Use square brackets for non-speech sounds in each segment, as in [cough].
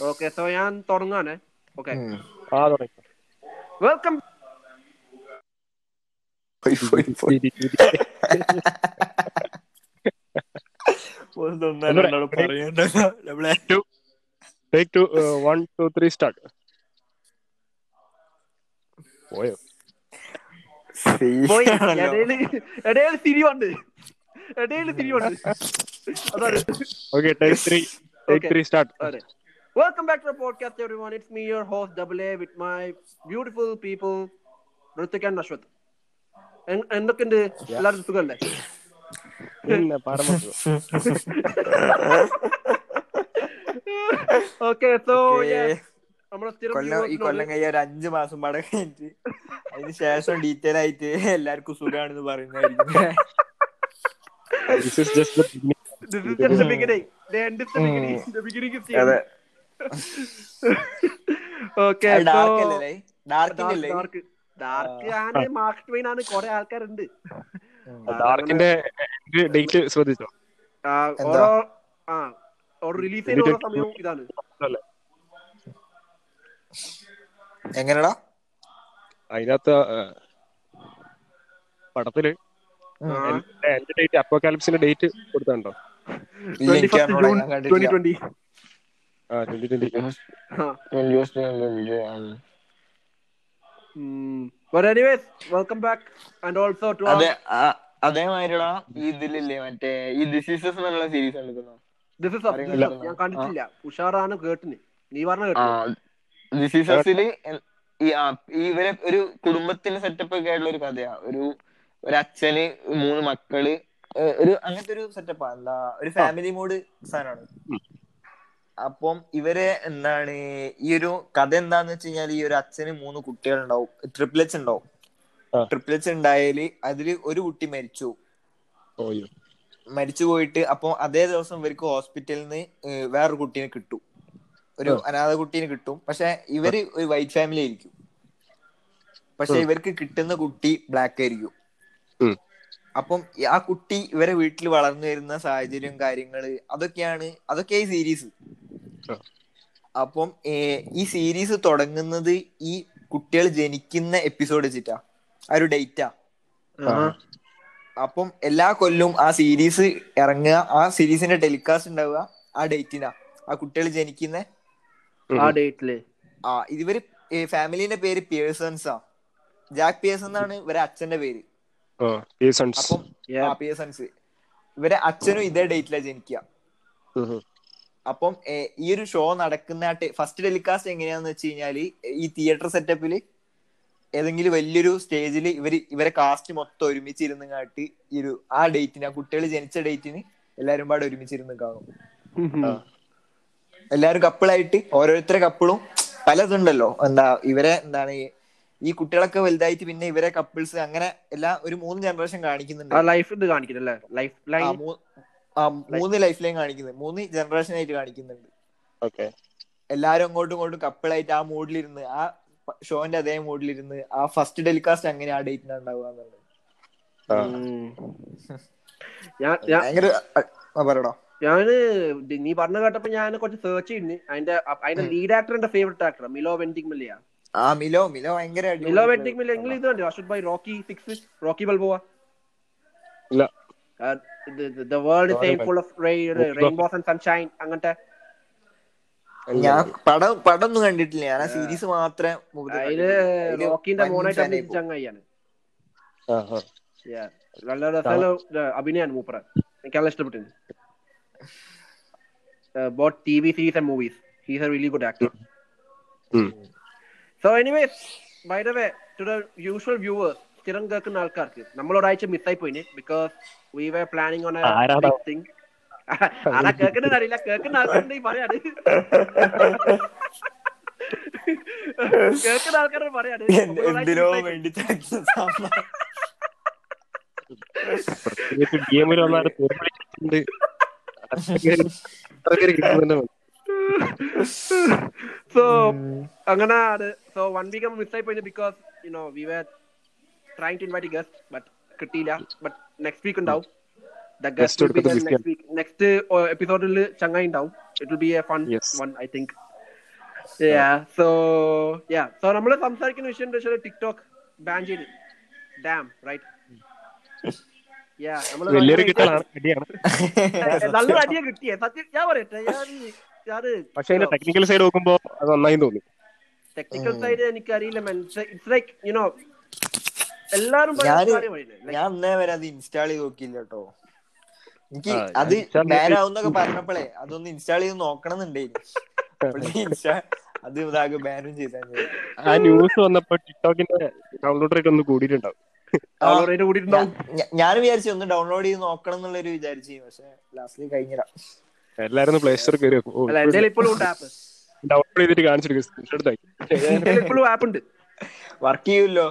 Okay so ഞാൻ തുടങ്ങാനേ. Okay. ഉം. ആ തുടങ്ങി. വെൽക്കം പോയി, uh, [laughs] തിരിവുണ്ട്. [laughs] തിരിവുണ്ട്. അതാണ്. Okay take three Okay. Three start അതെ welcome back to podcast everyone. It's me your host double A with my beautiful people Hrithik and Ashwath N- എന്തൊക്കെയുണ്ട്? എല്ലാവരും സുഖമല്ലേ? ഓക്കെ [laughs] സോ കൊല്ലം കൊല്ലം ഒരു അഞ്ചു മാസം പട കഴിഞ്ഞിട്ട് അതിന് ശേഷം ഡീറ്റെയിൽ ആയിട്ട് എല്ലാവർക്കും സുഖമാണെന്ന് പറയുന്നതായിരിക്കും. So ഡാർക്ക് മാർക്ക് ട്വൈൻ ആണ് കുറെ ആൾക്കാരുണ്ട്. ഡാർക്കിന്റെ ഡേറ്റ് ശ്രദ്ധിച്ചോ? ആ, ഓരോ ആ ഓരോ റിലീസ് ചെയ്യുന്ന ഓരോ സമയവും ഇതാണ്. എങ്ങനെടാ? അതിനകത്ത് പടത്തിൽ എന്റെ ഡേറ്റ് അപ്പോകാലിപ്സിന്റെ ഡേറ്റ് കൊടുത്തുണ്ടോ? ഇല്ല, എനിക്ക് 21st അറിഞ്ഞൂടാ, June ഞാൻ കണ്ടിട്ടില്ല. 2020. ആ ട്വന്റി ട്വന്റി ആ. ഉം. ഉം. But anyways, welcome back and also to our അതെ അതേമാതിരിടാ ഇതിലില്ലേ മറ്റേ ഈ ഡിസീസസ് എന്നുള്ള സീരീസ് എടുക്കുന്നു is a- ഞാൻ കണ്ടിട്ടില്ല ഉഷാറാണ് കേട്ടിന് നീ പറഞ്ഞ ആ കേട്ടു ഡിസീസസിൽ ഈ ആ, ഈ ഇവരെ ഒരു കുടുംബത്തിന്റെ സെറ്റപ്പ് ഒക്കെ ആയിട്ടുള്ള ഒരു കഥയാ ഒരു ഒരു അച്ഛന് മൂന്ന് മക്കൾ ഒരു അങ്ങനത്തെ ഒരു സെറ്റപ്പാ എന്താ ഒരു ഫാമിലി മോഡ് സാധനമാണ്. അപ്പം ഇവരെ എന്താണ് ഈ ഒരു കഥ എന്താന്ന് വെച്ച് കഴിഞ്ഞാൽ ഈ ഒരു അച്ഛന് മൂന്ന് കുട്ടികൾ ഉണ്ടാവും. ട്രിപ്ലെറ്റ്സ് ഉണ്ടാവും. ട്രിപ്ലെറ്റ്സ് ഉണ്ടായാൽ അതിൽ ഒരു കുട്ടി മരിച്ചു. മരിച്ചു പോയിട്ട് അപ്പൊ അതേ ദിവസം ഇവർക്ക് ഹോസ്പിറ്റലിൽ നിന്ന് വേറൊരു കുട്ടീനെ കിട്ടും. ഒരു അനാഥ കുട്ടീനെ കിട്ടും. പക്ഷെ ഇവർ ഒരു വൈറ്റ് ഫാമിലി ആയിരിക്കും. പക്ഷെ ഇവർക്ക് കിട്ടുന്ന കുട്ടി ബ്ലാക്ക് ആയിരിക്കും. അപ്പം ആ കുട്ടി ഇവരെ വീട്ടിൽ വളർന്നു വരുന്ന സാഹചര്യം കാര്യങ്ങൾ അതൊക്കെയാണ് അതൊക്കെ ഈ സീരീസ്. അപ്പം ഈ സീരീസ് തുടങ്ങുന്നത് ഈ കുട്ടികൾ ജനിക്കുന്ന എപ്പിസോഡ് വെച്ചിട്ടാ. ആ ഒരു ഡേറ്റാ. അപ്പം എല്ലാ കൊല്ലവും ആ സീരീസ് ഇറങ്ങുക ആ സീരീസിന്റെ ടെലികാസ്റ്റ് ഉണ്ടാവുക ആ ഡേറ്റിനാ. ആ കുട്ടികൾ ജനിക്കുന്ന ആ ഡേറ്റിൽ. ആ ഇവർ ഫാമിലിന്റെ പേര് പിയേഴ്സൺസ്. ആ ജാക്ക് പിയേഴ്സൺ എന്നാണ് ഇവരെ അച്ഛന്റെ പേര്. പിയേഴ്സൺസ്. ഇവരെ അച്ഛനും ഇതേ ഡേറ്റിലാ ജനിക്കുക. അപ്പം ഈ ഒരു ഷോ നടക്കുന്ന ഫസ്റ്റ് ടെലികാസ്റ്റ് എങ്ങനെയാന്ന് വെച്ച് കഴിഞ്ഞാൽ ഈ തിയേറ്റർ സെറ്റപ്പിൽ ഏതെങ്കിലും വലിയൊരു സ്റ്റേജിൽ ഇവർ ഇവരെ കാസ്റ്റ് മൊത്തം ഒരുമിച്ചിരുന്ന് കാട്ടി ഈ ഒരു ആ ഡേറ്റിന് ആ കുട്ടികൾ ജനിച്ച ഡേറ്റിന് എല്ലാരും പാടെ ഒരുമിച്ചിരുന്ന് കാണും. എല്ലാരും കപ്പിളായിട്ട് ഓരോരുത്തരെ കപ്പിളും പലതുണ്ടല്ലോ. എന്താ ഇവരെ എന്താണ് ഈ- കുട്ടികളൊക്കെ വലുതായിട്ട് പിന്നെ ഇവരെ കപ്പിൾസ് അങ്ങനെ എല്ലാം ഒരു മൂന്ന് ജനറേഷൻ കാണിക്കുന്നുണ്ട്. ലൈഫ് ഇത് കാണിക്കുന്നുണ്ട് ലൈഫ് ലൈൻ മൂന്ന് ലൈഫ് ലൈൻ കാണിക്കുന്നത് മൂന്ന് ജനറേഷൻ ആയിട്ട് കാണിക്കുന്നുണ്ട്. ഓക്കെ. എല്ലാരും അങ്ങോട്ടും ഇങ്ങോട്ടും കപ്പിളായിട്ട് ആ മൂഡിലിരുന്ന് ആ ഷോന്റെ അതേ മൂഡിലിരുന്ന് ആ ഫസ്റ്റ് ടെലികാസ്റ്റ് അങ്ങനെ ആ ഡേറ്റിനാ ഉണ്ടാവുക എന്നുള്ളത്. ഞാൻ നീ പറഞ്ഞ കേട്ടപ്പോ ഞാൻ കുറച്ച് സെർച്ച് ചെയ്യുന്നു അതിന്റെ അതിന്റെ ലീഡ് ആക്ടറിന്റെ ഫേവറേറ്റ് ആക്ടർ മിലോ വെന്റിക് മില്ലയാ ആ മിലോ മിലോ ഭയങ്കര മിലോ വെന്റിക് മില്ല നിങ്ങൾ ഇത് കണ്ടോ? Ashwath by Rocky six Rocky Balboa ഇല്ല. The world Sorry, same man. Full of rainbows and sunshine അങ്ങനത്തെ ഞാൻ പടം പടം ഒന്നും കണ്ടിട്ടില്ല ഞാൻ ആ സീരീസ് മാത്രമേ മുമ്പ് അതിൽ കണ്ടിട്ടുള്ളൂ. റോക്കിന്റെ വൻ മോനായിട്ട് fan ആയി അഭിനയിച്ച ചങ്ങായിയാണ് ആ ആ Yeah. നല്ല രസമുള്ള അഭിനയാണ് മൂപ്പറ എനിക്ക് നല്ല ഇഷ്ടപ്പെട്ടു both T V series and movies he's a really good actor ഉം. So anyways by the way to the usual viewers സ്ഥിരം കേൾക്കുന്ന ആൾക്കാർക്ക് നമ്മൾ ഒരാഴ്ച മിസ്സായി പോയിന് because we were planning on? Thing അതാ [laughs] കേൾക്കുന്നത് അറിയില്ല കേൾക്കുന്ന ആൾക്കാരുണ്ടെങ്കിൽ പറയാണ് കേൾക്കുന്ന ആൾക്കാരോട് പറയാണ് എന്ത്- എന്തിനോ വേണ്ടി സോ അങ്ങനെ സോ വൺ വീക്ക് മിസ്സായി പോയി because you know we were trying to invite guest but കിട്ടിയില്ല. ബട്ട് നെക്സ്റ്റ് വീക്ക് ഉണ്ടാവും. നെക്സ്റ്റ് നെക്സ്റ്റ് എപ്പിസോഡിൽ ചങ്ങായി ഉണ്ടാവും. It be a fun one I think so yeah so നമ്മൾ സംസാരിക്കുന്ന വിഷയം എന്താ വെച്ചാൽ ടിക്ടോക്ക് ബാൻ ചെയ്ത്. ഡാം റൈറ്റ് യാ വലിയൊരു കിട്ടലാണ് [laughs] നല്ലൊരു അടിയ കിട്ടിയേ. സത്യം ഞാൻ പറയട്ടെ ഞാൻ പക്ഷെ ടെക്നിക്കൽ സൈഡ് നോക്കുമ്പോ അത് നന്നായി തോന്നി. ടെക്നിക്കൽ സൈഡ് എനിക്കറിയില്ല ഇറ്റ്സ് ലൈക്ക് യുനോ എല്ലാരും ഞാൻ അന്നേ വരെ അത് ഇൻസ്റ്റാൾ ചെയ്ത് നോക്കിയില്ല കേട്ടോ. എനിക്ക് അത് ബാൻ ആവുന്നൊക്കെ പറഞ്ഞപ്പോഴേ അതൊന്ന് ഇൻസ്റ്റാൾ ചെയ്ത് നോക്കണം എന്നുണ്ടായിരുന്നു അത് ഇതാകെ ബാനും ചെയ്താൽ ആ ന്യൂസ് വന്നപ്പോ ടിക്ടോക്കിന്റെ ഡൗൺലോഡ് റേറ്റ് ഒന്ന് കൂടിയിട്ടുണ്ടാവും. ഞാൻ വിചാരിച്ചു ഒന്ന് ഡൗൺലോഡ് ചെയ്ത് നോക്കണം എന്നുള്ളൊരു വിചാരിച്ചു പക്ഷെ ലാസ്റ്റിൽ കഴിഞ്ഞില്ല. എല്ലാരും പ്ലേ സ്റ്റോർ കയറി ഡൗൺലോഡ് ചെയ്തിട്ട് ഉണ്ട്. വർക്ക് ചെയ്യൂല്ലോ.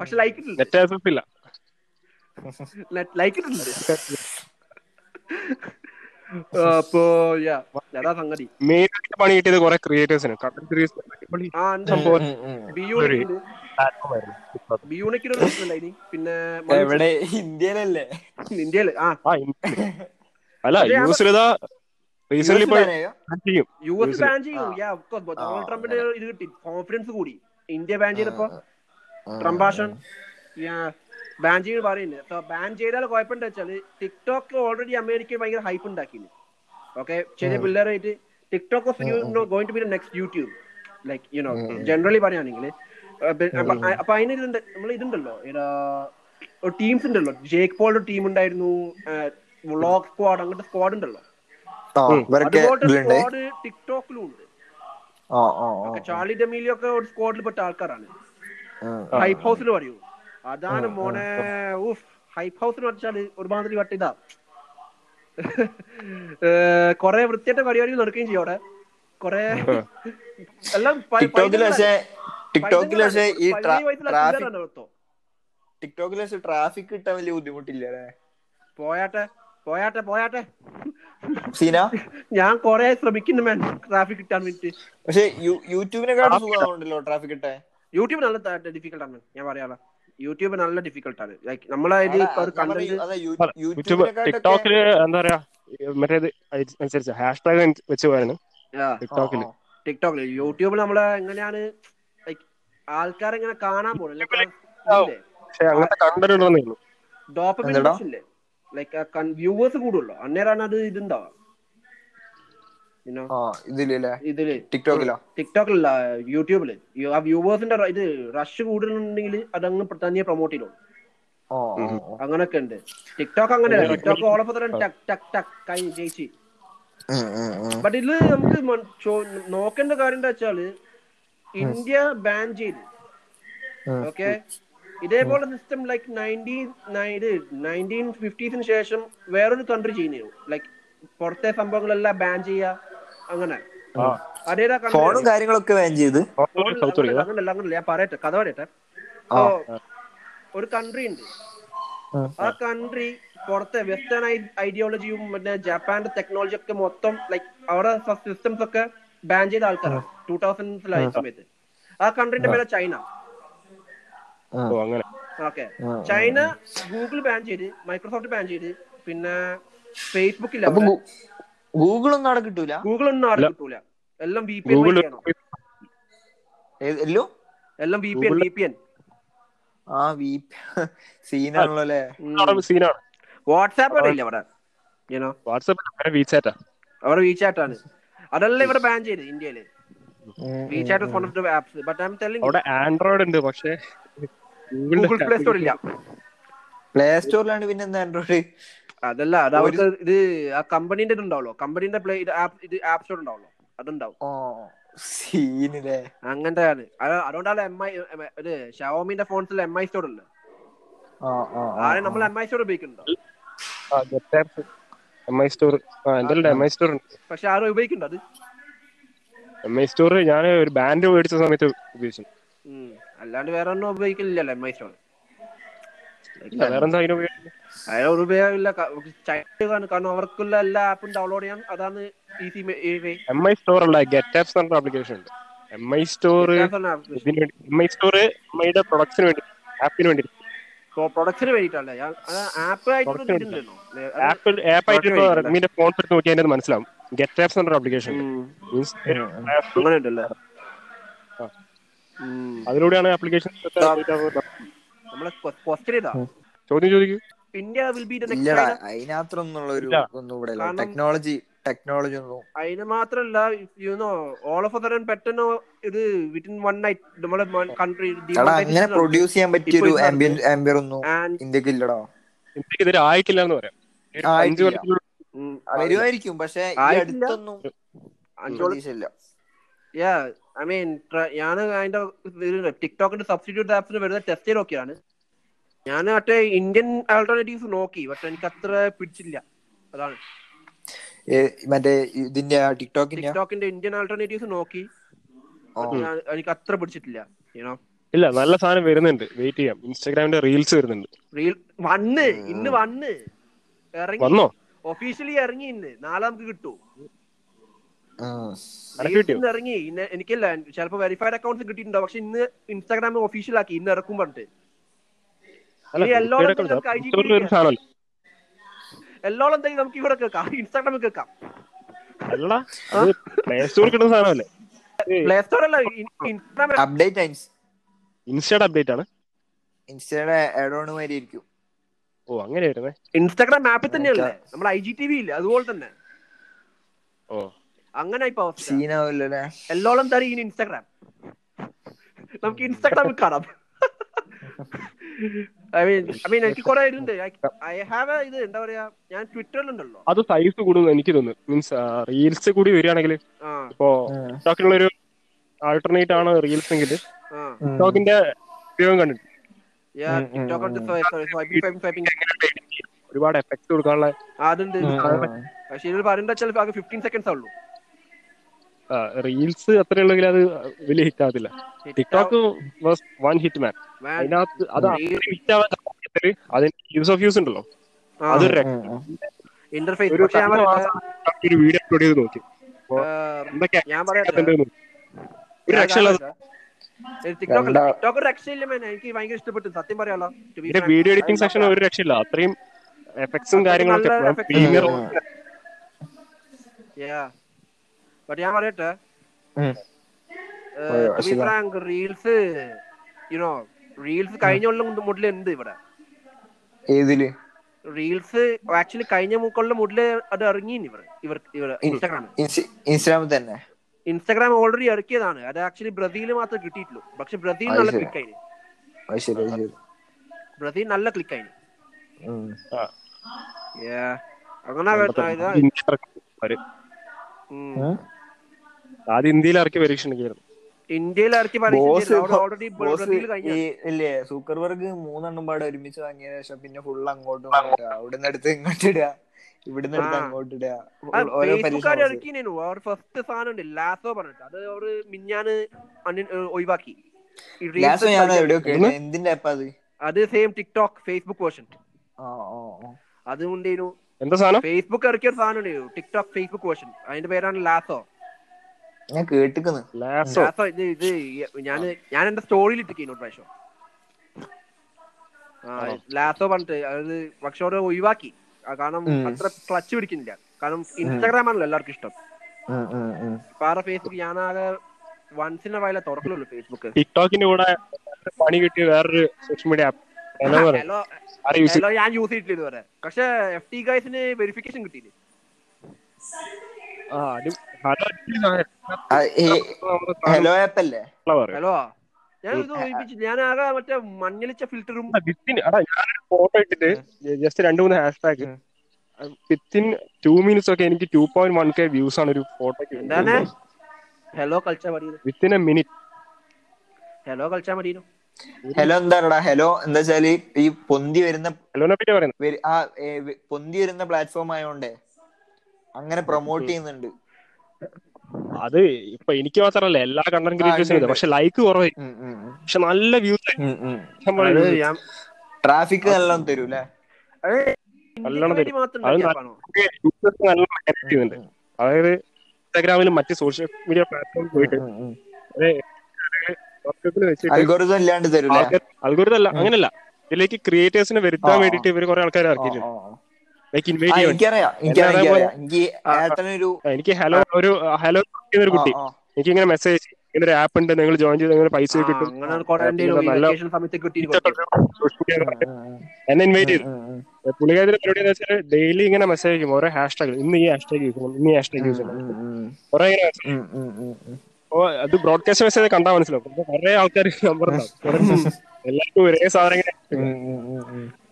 പക്ഷെ ലൈക്ക് ഇല്ല ലൈക്ക് അപ്പോ അതാ സംഗതി മെയിൻ ആയിട്ട് പണി കിട്ടിയത് കുറെ ക്രിയേറ്റേഴ്സിന് കണ്ടന്റ് സംഭവം പിന്നെ എവിടെ ഇന്ത്യയിലല്ലേ ഇന്ത്യയിൽ ആ അല്ല റീസെന്റ്. ബാൻ ചെയ്യും ഡൊണാൾഡ് ട്രംപിന്റെ ഇത് കിട്ടി കോൺഫിഡൻസ് കൂടി ഇന്ത്യ ബാൻ ചെയ്തപ്പോ ട്രംപാഷൻ ബാൻ ചെയ്ത് പറയുന്നത് അപ്പൊ ബാൻ ചെയ്താൽ കുഴപ്പമുണ്ട് വെച്ചാൽ ടിക്ടോക്ക് ഓൾറെഡി അമേരിക്കയിൽ ഭയങ്കര ഹൈപ്പ് ഉണ്ടാക്കിന്. ഓക്കെ ചെറിയ പിള്ളേരായിട്ട് TikTok of going to be next YouTube like you know generally പറയുകയാണെങ്കിൽ അപ്പൊ അതിന് ഇതുണ്ട് നമ്മൾ ഇതുണ്ടല്ലോ ടീംസ് ഉണ്ടല്ലോ. ജേക്ക് പോളിന്റെ ടീം ഉണ്ടായിരുന്നു വ്ളോഗ് സ്ക്വാഡ് അങ്ങനത്തെ സ്ക്വാഡ് ഉണ്ടല്ലോ. ടിക്ടോക്കിലും ഉണ്ട്. ചാർലി ഡെമീലിയോ ഒക്കെ ഒരു സ്ക്വാഡിൽ പെട്ട ആൾക്കാരാണ്. ഹൈപ്പ് ഹൗസിൽ പറയൂ. അതാണ് മോനെ ഊഫ് ഹൈപ്പ് ഹൗസിൽ വെച്ചാൽ ഒരുമാതിരി വട്ടിതാ. [laughs] കൊറേ വൃത്തിയായിട്ട് പരിപാടികൾ നടക്കുകയും ചെയ്യും അവിടെ. കൊറേ എല്ലാം ടിക്ടോക്കിൽ പക്ഷെ ഈ. ടിക്ടോക്കിൽ പക്ഷെ ട്രാഫിക് കിട്ടാൻ വലിയ ബുദ്ധിമുട്ടില്ല പോയാട്ടെ. പോയാട്ടെ പോയാട്ടെ. സീന? ഞാൻ കൊറേ ശ്രമിക്കുന്നു മാൻ ട്രാഫിക് കിട്ടാൻ വേണ്ടി പക്ഷേ യൂട്യൂബിനെക്കാളും സുഖമാണല്ലോ ട്രാഫിക് കിട്ടാൻ? യൂട്യൂബ് നല്ല ഡിഫിക്കൽട്ട് ആണ് ഞാൻ പറയാലോ യൂട്യൂബ് നല്ല ഡിഫിക്കൽട്ട് ആണ്. ലൈക്ക് നമ്മളെ ഇത് ഒരു കണ്ടന്റ് യൂട്യൂബ് യൂട്യൂബിനെക്കാട്ടൊക്കെ ടിക്ടോക്കിൽ എന്താ പറയാ മറ്റേത് അനുസരിച്ച് ഹാഷ്ടാഗ് വെച്ച് പോയാണ് ടിക്ടോക്കിൽ. ടിക്ടോക്കിൽ. യൂട്യൂബിൽ നമ്മളെ എങ്ങനെയാണ് ലൈക്ക് ആൾക്കാർ ഇങ്ങനെ കാണാൻ പോകുന്നത് ഡോപ്പമിൻ എന്തെടാ? ഇല്ലേ? Like viewers കൂടുള്ളൂ. അന്നേരാണ് അത് ഇതുണ്ടാവുക. ടിക്ടോക്കിലല്ല യൂട്യൂബിൽ. ആ വ്യൂവേഴ്സിന്റെ ഇത് റഷ് കൂടുന്നുണ്ടെങ്കിൽ അതങ്ങ് തന്നെ പ്രൊമോട്ട് ചെയ്തോളൂ. അങ്ങനൊക്കെ ഉണ്ട്. ടിക്ടോക്ക് അങ്ങനെ ടിക്ടോക്ക് ഓൾ ഓഫ് ടക് ടക് ടക് കഴിഞ്ഞ് ജയിച്ച്. ബട്ട് ഇതിൽ നമുക്ക് നോക്കേണ്ട കാര്യം എന്താ വെച്ചാൽ ഇന്ത്യ ബാൻ ചെയ്ത്. ഓക്കെ ഇതേപോലെ സിസ്റ്റം ലൈക്ക് നയന്റീൻ ഇത് നയന്റീൻ ഫിഫ്റ്റീസിന് ശേഷം വേറൊരു കൺട്രി ചെയ്യുന്നു ലൈക്ക് പുറത്തെ സംഭവങ്ങളെല്ലാം ബാൻ ചെയ്യുക അങ്ങനെ. ഫോണും കാര്യങ്ങളൊക്കെ ബാൻ ചെയ്ത്. അങ്ങനല്ല, അങ്ങനല്ല ഞാൻ പറയട്ടെ കഥ പറയട്ടെ. ഒരു കൺട്രി ഉണ്ട്. ആ. കൺട്രി പുറത്തെ വെസ്റ്റേൺ ഐഡിയോളജിയും മറ്റേ ജപ്പാന്റെ ടെക്നോളജി ഒക്കെ മൊത്തം ലൈക്ക് അവിടെ സിസ്റ്റംസ് ഒക്കെ ബാൻ ചെയ്ത ആൾക്കാരാണ്. ടൂ തൗസൻഡ് സമയത്ത്. ആ കൺട്രിന്റെ പേര് ചൈന ഓ അങ്ങനെ. ഓക്കെ. ചൈന ഗൂഗിൾ ബാൻ ചെയ്ത് മൈക്രോസോഫ്റ്റ് ബാൻ ചെയ്ത് പിന്നെ ഫേസ്ബുക്ക് ഇല്ല ഗൂഗിൾ ഒന്നും അവിടെ കിട്ടൂല? ഗൂഗിൾ ഒന്നും അവിടെ കിട്ടൂല. എല്ലാം ബി പി എൻ എല്ലോ? എല്ലാം B P N B P N ആ വി [laughs] സീനാണല്ലോ അല്ലേ? സീനാണ്. വാട്സാപ്പ് അവിടെ ഇല്ല അവിടെ വാട്സാപ്പ് വീച്ചാറ്റാ അവിടെ അതല്ലേ ഇവിടെ ബാൻ ചെയ്ത് ഇന്ത്യയിൽ. Of the apps but I am telling അവിടെ ആൻഡ്രോയിഡ് ഉണ്ട് പക്ഷെ ഗൂഗിൾ പ്ലേ സ്റ്റോർ ഇല്ല. പ്ലേ സ്റ്റോറിലാണ് പിന്നെ എന്താ ആൻഡ്രോയിഡ് അതല്ല അത് അവർക്ക് ഇത് ആ കമ്പനീന്റെ ഇത് ഉണ്ടാവുള്ളൂ കമ്പനീന്റെ പ്ലേ ഇത് ആപ്പ് ഇത് ആപ്പ് സ്റ്റോർ ഉണ്ടാവുള്ളൂ അതുണ്ടാവും. ഓ സീനില്ലേ അങ്ങനത്തെ ആണ് അതുകൊണ്ടാണ് എം ഐ ഇത് ഷവോമിന്റെ ഫോൺസിൽ എം ഐ സ്റ്റോർ ഉണ്ട് ആ ആ ആ, ആരെ നമ്മൾ എം ഐ സ്റ്റോർ ഉപയോഗിക്കുന്നുണ്ടോ? എം ഐ സ്റ്റോർ ആ എന്തായാലും എം ഐ സ്റ്റോർ ഉണ്ട്. പക്ഷെ ആരും ഉപയോഗിക്കുന്നുണ്ടോ അത്? എം ഐ സ്റ്റോർ ഞാൻ ഒരു ബാൻഡ് മേടിച്ച സമയത്ത് ഉപയോഗിച്ചു. അല്ലാണ്ട് വേറെ ഒന്നും ഉപയോഗിക്കില്ലല്ലോ എം ഐ ഉപയോഗിക്കുന്നത് അതിനൊരു ഉപയോഗമില്ല. കാരണം അവർക്കുള്ള എല്ലാ ആപ്പും ഡൗൺലോഡ് ചെയ്യാൻ അതാണ് ഈസി എം ഐ സ്റ്റോർ അല്ല ഗെറ്റ് ആപ്സ് എന്ന് ആപ്ലിക്കേഷൻ ഉണ്ട്. M I store M I store M ഐയുടെ പ്രൊഡക്ട്സിന് വേണ്ടി ആപ്പിന് വേണ്ടി പ്രൊഡക്ട്സിന് വേണ്ടിട്ടല്ലേ ആപ്പ് ആയിട്ട്. റെഡ്മിന്റെ ഫോൺ എടുത്ത് നോക്കിയാൽ മനസ്സിലാവും. Get apps application. മീൻസ് അതിലൂടെയാണ് ആപ്ലിക്കേഷൻ നമ്മളെ ക്വസ്റ്റ്യൻ ഇതാ. ചോദ്യം ചോദിക്കൂ. ഇന്ത്യ വിൽ ബി അതിനകത്തൊന്നുള്ള ഒരു. ഒന്നും ഇവിടെ ടെക്നോളജി ടെക്നോളജി ഒന്നും. അതിന് മാത്രല്ല യുനോ ഓൾ ഓഫ് അതർ പെട്ടെന്ന് ഇത് വിത്തിൻ വൺ നൈറ്റ് നമ്മളെ കൺട്രി അങ്ങനെ പ്രൊഡ്യൂസ് ചെയ്യാൻ പറ്റിയ ഒരു ആംബിയർ ഒന്നും ഇന്ത്യയ്ക്ക് ഇല്ലടോ. ഇന്ത്യയ്ക്ക് ഇതൊരു ആയിട്ടില്ല എന്ന് പറയാം. വരുമായിരിക്കും പക്ഷെ അടുത്തൊന്നും പ്രതീക്ഷയില്ല. യാ ഐ മീൻ ഞാൻ അതിന്റെ ടിക്ടോക്കിന്റെ സബ്സ്റ്റിറ്റ്യൂട്ട് ആപ്സിന് വരുന്ന ടെസ്റ്റ് ചെയ്ത് നോക്കിയാണ് ഞാൻ മറ്റേ ഇന്ത്യൻ ആൾട്ടർനേറ്റീവ്സ് നോക്കി. പക്ഷെ എനിക്ക് അത്ര പിടിച്ചില്ല. അതാണ്. മറ്റേ ഇതിന്റെ ടിക്ടോക്കിന്റെ? ടിക്ടോക്കിന്റെ ഇന്ത്യൻ ആൾട്ടർനേറ്റീവ്സ് നോക്കി. ഓ. ഞാൻ- എനിക്ക് അത്ര പിടിച്ചിട്ടില്ല യൂണോ ഇല്ല നല്ല സാധനം വരുന്നുണ്ട്. വെയിറ്റ് ചെയ്യാം. ഇൻസ്റ്റാഗ്രാമിന്റെ റീൽസ് വരുന്നുണ്ട്. റീൽ വന്ന്. ഇന്ന് വന്ന്. ഇറങ്ങി. വന്നോ? ഒഫീഷ്യലി ഇറങ്ങി ഇന്ന്. നാളെ നമുക്ക് കിട്ടൂ ഉം. നിനക്ക് Reels കിട്ടിയോ? ഇന്ന് ഇറങ്ങി എനിക്കല്ല എനിക്കില്ല ചിലപ്പോ വെരിഫൈഡ് അക്കൗണ്ട്സ് കിട്ടിയിട്ടുണ്ടാവും. പക്ഷെ ഇന്ന് ഇൻസ്റ്റാഗ്രാമിൽ ഒഫീഷ്യൽ ആക്കി. ഇന്ന് ഇറക്കും പറഞ്ഞിട്ട്. എല്ലോളം എന്തെങ്കിലും നമുക്ക് ഇവിടെ കേൾക്കാം ഇൻസ്റ്റാഗ്രാമിൽ കേൾക്കാം പ്ലേ സ്റ്റോറിൽ കിട്ടുന്ന സാധനമല്ലേ? പ്ലേ സ്റ്റോർ അല്ല ഇൻസ്റ്റാഗ്രാം അപ്ഡേറ്റ് ഇൻസ്റ്റയുടെ അപ്ഡേറ്റ് ആണ്. ഇൻസ്റ്റയുടെ ആഡോൺ മാതിരി ഇരിക്കും ഓ അങ്ങനെ വരുന്നേ. ഇൻസ്റ്റാഗ്രാം ആപ്പിൽ തന്നെയല്ലേ? നമ്മുടെ ഐ ജി ടി വി ഇല്ല? അതുപോലെ തന്നെ. ഓ. അങ്ങനെ ഇപ്പൊ എല്ലോളം തരി ഇനി ഇൻസ്റ്റാഗ്രാം നമുക്ക് ഇൻസ്റ്റാഗ്രാമിൽ കാണാം. ഐ മീൻ ഐ മീൻ എനിക്ക് കുറെ ഇതുണ്ട്. ഐ ഹാവ് ഇത് എന്താ പറയാ ഞാൻ ട്വിറ്ററിലുണ്ടല്ലോ അത് സൈസ് കൂടുന്നു എനിക്ക് തോന്നുന്നു. മീൻസ് റീൽസ് കൂടി വരികയാണെങ്കിൽ ഇപ്പോ ടിക്ടോക്കിനുള്ള ഒരു ആൾട്ടർനേറ്റ് ആണ് റീൽസ് എങ്കിൽ. ടോക്കിന്റെ ടിക്ടോക്കിന്റെ ഉപയോഗം കണ്ടിട്ട് യാ ഉം, ഉം, ടിക്ടോക്ക് ഉം. സ്വൈപ്പിംഗ് സ്വൈപ്പിംഗ് സ്വൈപ്പിംഗ് ഒരുപാട് എഫക്ട് കൊടുക്കാനുള്ള അതുണ്ട്. പക്ഷെ ഇതിൽ പറയേണ്ട ആകെ ഫിഫ്റ്റീൻ സെക്കൻഡ്സ് ഉള്ളൂ റീൽസ് അത്രയുള്ളെങ്കിൽ അത് വലിയ ഹിറ്റ് ആകത്തില്ല TikTok was one hit man അതിനകത്ത് അത് ഹിറ്റ് ആവാൻ അതിന് യൂസ് ഓഫ് യൂസ് ഉണ്ടല്ലോ. അത് അതൊരു ഇന്റർഫേസ് ഒരു വീഡിയോ അപ്ലോഡ് ചെയ്ത് നോക്കി. എന്തൊക്കെ ഞാൻ വീഡിയോ എഡിറ്റിംഗ് സെക്ഷൻ ഒരു രക്ഷയില്ല അത്രയും എഫക്ട്സും കാര്യങ്ങളൊക്കെ But ഞാൻ പറയട്ടെ. ഫ്രാങ്ക് റീൽസ് യുനോ റീൽസ് കഴിഞ്ഞ കൊല്ലം മുതൽ ഉണ്ട് ഇവിടെ? ഏതിൽ? റീൽസ് ആക്ച്വലി കഴിഞ്ഞ കൊല്ലം മുതൽ അത് ഇറങ്ങി ഇവർ ഇവർ ഇവർ ഇൻസ്റ്റാഗ്രാമിൽ ഇൻസ്റ്റ- ഇൻസ്റ്റാഗ്രാമിൽ തന്നെ? ഇൻസ്റ്റാഗ്രാം ഓൾറെഡി ഇറക്കിയതാണ്. അത് ആക്ച്വലി ബ്രസീൽ മാത്രമേ കിട്ടിയിട്ടുള്ളൂ. പക്ഷെ ബ്രസീൽ നല്ല. ക്ലിക്ക് ആയി ബ്രസീൽ നല്ല ക്ലിക്ക് ആയി അങ്ങനെ ആദ്യം ഇന്ത്യയിൽ ഇറക്കി പരീക്ഷണിക്കായിരുന്നു ഇന്ത്യയിൽ ഇറക്കി ഇല്ലേ സൂക്കർബർഗ് മൂന്നെണ്ണം പാടെ ഒരുമിച്ച് വാങ്ങിയ ശേഷം പിന്നെ ഫുൾ അങ്ങോട്ടും അവിടുന്ന് എടുത്ത് ഇങ്ങോട്ട് ഇടുക. ഇവിടുന്ന് എടുത്ത് അങ്ങോട്ട് ഇടുക. ഇറക്കിനു അവർ ഫസ്റ്റ് സാധനം ഉണ്ട് ലാസോ പറഞ്ഞിട്ട്. അത് അവർ മിഞ്ഞാന് ഒഴിവാക്കി. reels ഞാൻ എവിടെയോ കേട്ടു. എന്തിന്റെ ആപ്പ് അത്? അത് സെയിം ടിക്ടോക്ക് ഫേസ്ബുക്ക് വേർഷൻ ആ ആ ആ. അതുകൊണ്ടേനു എന്താ സാധനം? ഫേസ്ബുക്ക് ഇറക്കിയ ഒരു സാധനം ഉണ്ടായിരുന്നു ടിക്ടോക്ക് ഫേസ്ബുക്ക് വേർഷൻ അതിന്റെ പേരാണ് ലാസോ ഞാൻ കേട്ടിക്കുന്നു ഇത് ഞാൻ ഞാൻ എന്റെ സ്റ്റോറിയിൽ ഇട്ടിക്കുന്നു ഒരു പ്രാവശ്യം. ആ ലാസോ പറഞ്ഞിട്ട് അത് പക്ഷെ ഓരോ ഒഴിവാക്കി. കാരണം. അത്ര ക്ലച്ച് പിടിക്കുന്നില്ല. കാരണം ഇൻസ്റ്റാഗ്രാം ആണല്ലോ എല്ലാവർക്കും ഇഷ്ടം. വേറെ ഫേസ്ബുക്ക് ഞാനാകെ വൺസിന്റെ വയലെ തുറക്കലുള്ളൂ ഫേസ്ബുക്ക് ടിക്ടോക്കിന്റെ കൂടെ പണി കിട്ടിയ വേറൊരു social media app hello hello hello ഞാൻ യൂസ് ചെയ്തിട്ടില്ല ഇതുവരെ. പക്ഷെ എഫ് ടി ഗൈസിന് വെരിഫിക്കേഷൻ കിട്ടിയില്ലേ? ഹലോ ഹലോ ആപ്പ് അല്ലേ ഹലോ ഞാൻ ആകെ മറ്റേ മഞ്ഞളിച്ച ഫിൽറ്ററും വിത്തിൻ അടാ ഞാനൊരു ഫോട്ടോ ഇട്ടിട്ട് ജസ്റ്റ് രണ്ട് മൂന്ന് hashtag within two minutes ഒക്കെ എനിക്ക് two point one K views ആണ് ഒരു ഫോട്ടോക്ക് ഹലോ കൾച്ച മതി വിത്തിൻ എ മിനിറ്റ് ഹലോ കൾച്ച മതി ഹലോ എന്താടാ ഹലോ എന്താ വെച്ചാൽ ഈ പൊന്തി വരുന്ന ഹലോനെ പറ്റി പറയുന്നത് ആ പൊന്തി വരുന്ന പ്ലാറ്റ്ഫോം ആയതുകൊണ്ടേ അങ്ങനെ പ്രൊമോട്ട് ചെയ്യുന്നുണ്ട്. അത് ഇപ്പൊ എനിക്ക് മാത്രമല്ല എല്ലാ കണ്ടന്റ് ക്രിയേറ്റേഴ്സും ക്രിയേറ്റേഴ്സിനും. പക്ഷെ ലൈക്ക് കുറവായി. പക്ഷെ നല്ല വ്യൂസ് ട്രാഫിക് നല്ലോണം തരൂലേ അത് നല്ലോണം തരും. അതായത് ഇൻസ്റ്റാഗ്രാമിലും മറ്റ് സോഷ്യൽ മീഡിയ പ്ലാറ്റ്ഫോമിൽ പോയിട്ട് അൽഗോരിതം അല്ല അങ്ങനല്ല ഇതിലേക്ക് ക്രിയേറ്റേഴ്സിനെ വരുത്താൻ. വേണ്ടിട്ട് ഇവർ കുറെ ആൾക്കാരെ ഇറക്കിയിട്ടുണ്ട്. ലൈക്ക് ഇൻവൈറ്റ് ചെയ്യാൻ എനിക്ക് ഹലോ ഒരു ഹലോ ഒരു കുട്ടി. എനിക്ക് ഇങ്ങനെ മെസ്സേജ് ഇങ്ങനെ ഒരു ആപ്പ് ഉണ്ട് നിങ്ങൾ ജോയിൻ ചെയ്ത് നിങ്ങൾ പൈസ കിട്ടും. നല്ല എന്നെ ഇൻവൈറ്റ് ചെയ്തു. പുള്ളിക്കാരി പരിപാടി എന്ന് വെച്ചാൽ ഡെയിലി ഇങ്ങനെ മെസ്സേജ് അയക്കും. ഓരോ ഹാഷ്ടാഗ് ഇന്ന് ഈ ഹാഷ്ടാഗ് യൂസ് ചെയ്യണം ഇന്ന് ഈ ഹാഷ്ടാഗ് യൂസ് ചെയ്യണം. കുറെ ഇങ്ങനെ message. അപ്പൊ അത് ബ്രോഡ്കാസ്റ്റ് മെസ്സേജ് കണ്ടാൽ മനസ്സിലാവും. കുറെ ആൾക്കാർ നമ്പർ ഉണ്ടാവും എല്ലാവർക്കും ഒരേ സാധനം ഇങ്ങനെ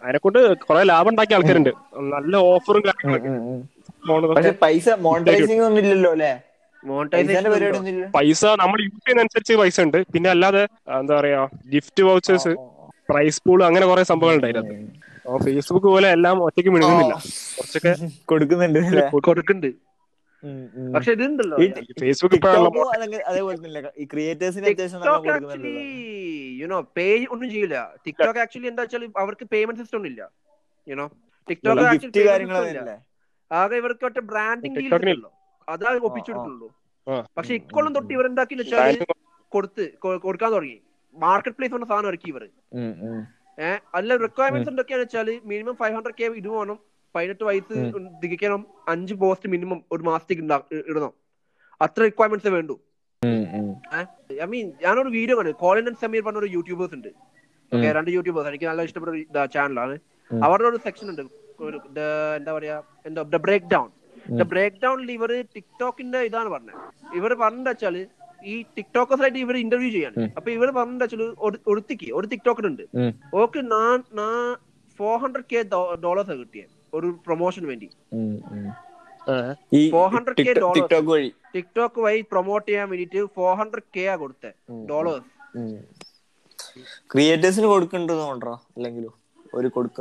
അതിനെ കൊണ്ട് കുറെ ലാഭം ഉണ്ടാക്കിയ ആൾക്കാരുണ്ട്. നല്ല ഓഫറും കാര്യങ്ങളൊക്കെ. പൈസ മോണിറ്റൈസിംഗ് ഒന്നും ഇല്ലല്ലോ അല്ലെ? പൈസ നമ്മൾ യൂസ് ചെയ്യുന്ന അനുസരിച്ച് പൈസ ഉണ്ട്. പിന്നെ അല്ലാതെ എന്താ പറയാ ഗിഫ്റ്റ് വൗച്ചേഴ്സ് പ്രൈസ് പൂൾ അങ്ങനെ കുറെ സംഭവങ്ങൾ ഉണ്ടായിരുന്നു അപ്പൊ ഫേസ്ബുക്ക് പോലെ എല്ലാം ഒറ്റയ്ക്ക് മിണുങ്ങുന്നില്ല കുറച്ചൊക്കെ കൊടുക്കുന്നുണ്ട്? കൊടുക്കുന്നുണ്ട്. പക്ഷെ ഇതുണ്ടല്ലോ. ഈ ഫേസ്ബുക്ക് ഈ ക്രിയേറ്റേഴ്സിന് യുനോ പേ ഒന്നും ചെയ്യില്ല ടിക്ടോക്ക് ആക്ച്വലി എന്താ വെച്ചാൽ അവർക്ക് പേയ്മെന്റ് സിസ്റ്റം ഒന്നും ഇല്ല. യുനോ ടിക്ടോക്ക് ആകെ ഇവർക്ക് ഒറ്റ ബ്രാൻഡിങ് ഉള്ളൂ അതാ ഒപ്പിച്ചെടുക്കുള്ളൂ. പക്ഷെ ഇക്കൊള്ളം തൊട്ട് ഇവരെന്താക്കി വെച്ചാൽ കൊടുത്ത് കൊടുക്കാൻ തുടങ്ങി. മാർക്കറ്റ് പ്ലേസ് പറഞ്ഞ സാധനം ഇറക്കി ഇവർ ഏഹ് അല്ല റിക്വയർമെന്റ്സ് എന്തൊക്കെയാന്ന് വെച്ചാൽ മിനിമം ഫൈവ് ഹൺഡ്രഡ് കെ ഇത് വേണം. പതിനെട്ട് വയസ്സ് തികയ്ക്കണം. അഞ്ച് പോസ്റ്റ് മിനിമം ഒരു മാസത്തേക്ക് ഇടണം. അത്ര റിക്വയർമെന്റ്സ് വേണ്ടു. ഐ മീൻ ഞാനൊരു വീഡിയോ കണ്ടു. കോളിൻ ആൻഡ് സമീർ പറഞ്ഞ ഒരു യൂട്യൂബേഴ്സ് ഉണ്ട് രണ്ട് യൂട്യൂബേഴ്സ് എനിക്ക് നല്ല ഇഷ്ടപ്പെട്ട ഒരു ചാനലാണ്. അവരുടെ ഒരു സെക്ഷൻ ഉണ്ട്. എന്താ പറയാ എന്താ ബ്രേക്ക് ഡൗൺ ബ്രേക്ക് ഡൗണിൽ ഇവർ ടിക്ടോക്കിന്റെ ഇതാണ് പറഞ്ഞത് ഇവർ പറഞ്ഞെന്ന് വെച്ചാൽ ഈ ടിക്ടോക്കേഴ്സായിട്ട് ഇവർ ഇന്റർവ്യൂ ചെയ്യാണ് അപ്പൊ ഇവർ പറഞ്ഞെന്ന് വെച്ചാൽ ഒരു- ഒരുത്തിക്ക് ഒരു ടിക്ടോക്കർ ഉണ്ട്. ഓക്ക് ഫോർ ഹൺഡ്രഡ് കെ ഡോളേഴ്സ് കിട്ടിയത് ഒരു പ്രൊമോഷന് വേണ്ടി. ഫോർ ഹൺഡ്രഡ് കെ ഡോളേഴ്സ് വഴി. ടിക്ടോക്ക് വഴി പ്രൊമോട്ട് ചെയ്യാൻ വേണ്ടിട്ട് ഫോർ ഹൺഡ്രഡ് കെ ആ കൊടുത്തത് ഡോളേഴ്സ് ക്രിയേറ്റേഴ്സിന് കൊടുക്കണ്ടോ തോന്നണോ അല്ലെങ്കിലും? ഒരു കൊടുക്ക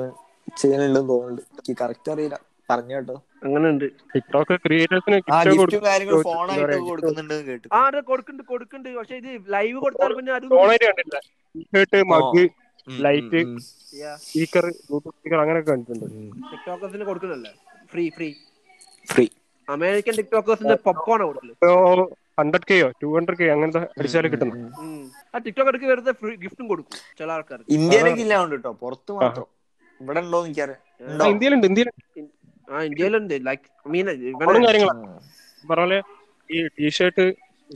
ചെയ്യുന്നുണ്ടെന്ന് തോന്നുന്നുണ്ട്. എനിക്ക് കറക്റ്റ് അറിയില്ല. പറഞ്ഞു കേട്ടോ. ടിക്ടോക്ക് ക്രിയേറ്റേഴ്സിന് കൊടുക്കുന്നുണ്ട് കൊടുക്കുന്നുണ്ട്. പക്ഷെ ഇത് ലൈവ് കൊടുത്താൽ പിന്നെ അത് mug light. Speaker Bluetooth speaker അങ്ങനെയൊക്കെ കണ്ടിട്ടുണ്ട്. ടിക്ടോക്കേഴ്സിന് കൊടുക്കുന്നില്ലേ ഫ്രീ ഫ്രീ ഫ്രീ അമേരിക്കൻ ടിക്ടോക്കേഴ്സിന്റെ പോപ്കോൺ ഹൺഡ്രഡ് കെയോ ടു ഹൺഡ്രഡ് കെ അങ്ങനത്തെ അടിച്ചാലും കിട്ടുന്നു. ആ വെറുതെ ഫ്രീ ഗിഫ്റ്റും കൊടുക്കും ചില ആൾക്കാർ ഇന്ത്യയിലേക്ക് ഇല്ല ഉണ്ട് കേട്ടോ പുറത്ത് മാത്രം. ഇവിടെ ഉണ്ടോ എനിക്കറിയാം. ഇന്ത്യയിലുണ്ട് ഇന്ത്യയിലുണ്ട്. ആ ഇന്ത്യയിലുണ്ട്. ലൈക്ക് മീൻ പറഞ്ഞ ഈ ടീഷർട്ട്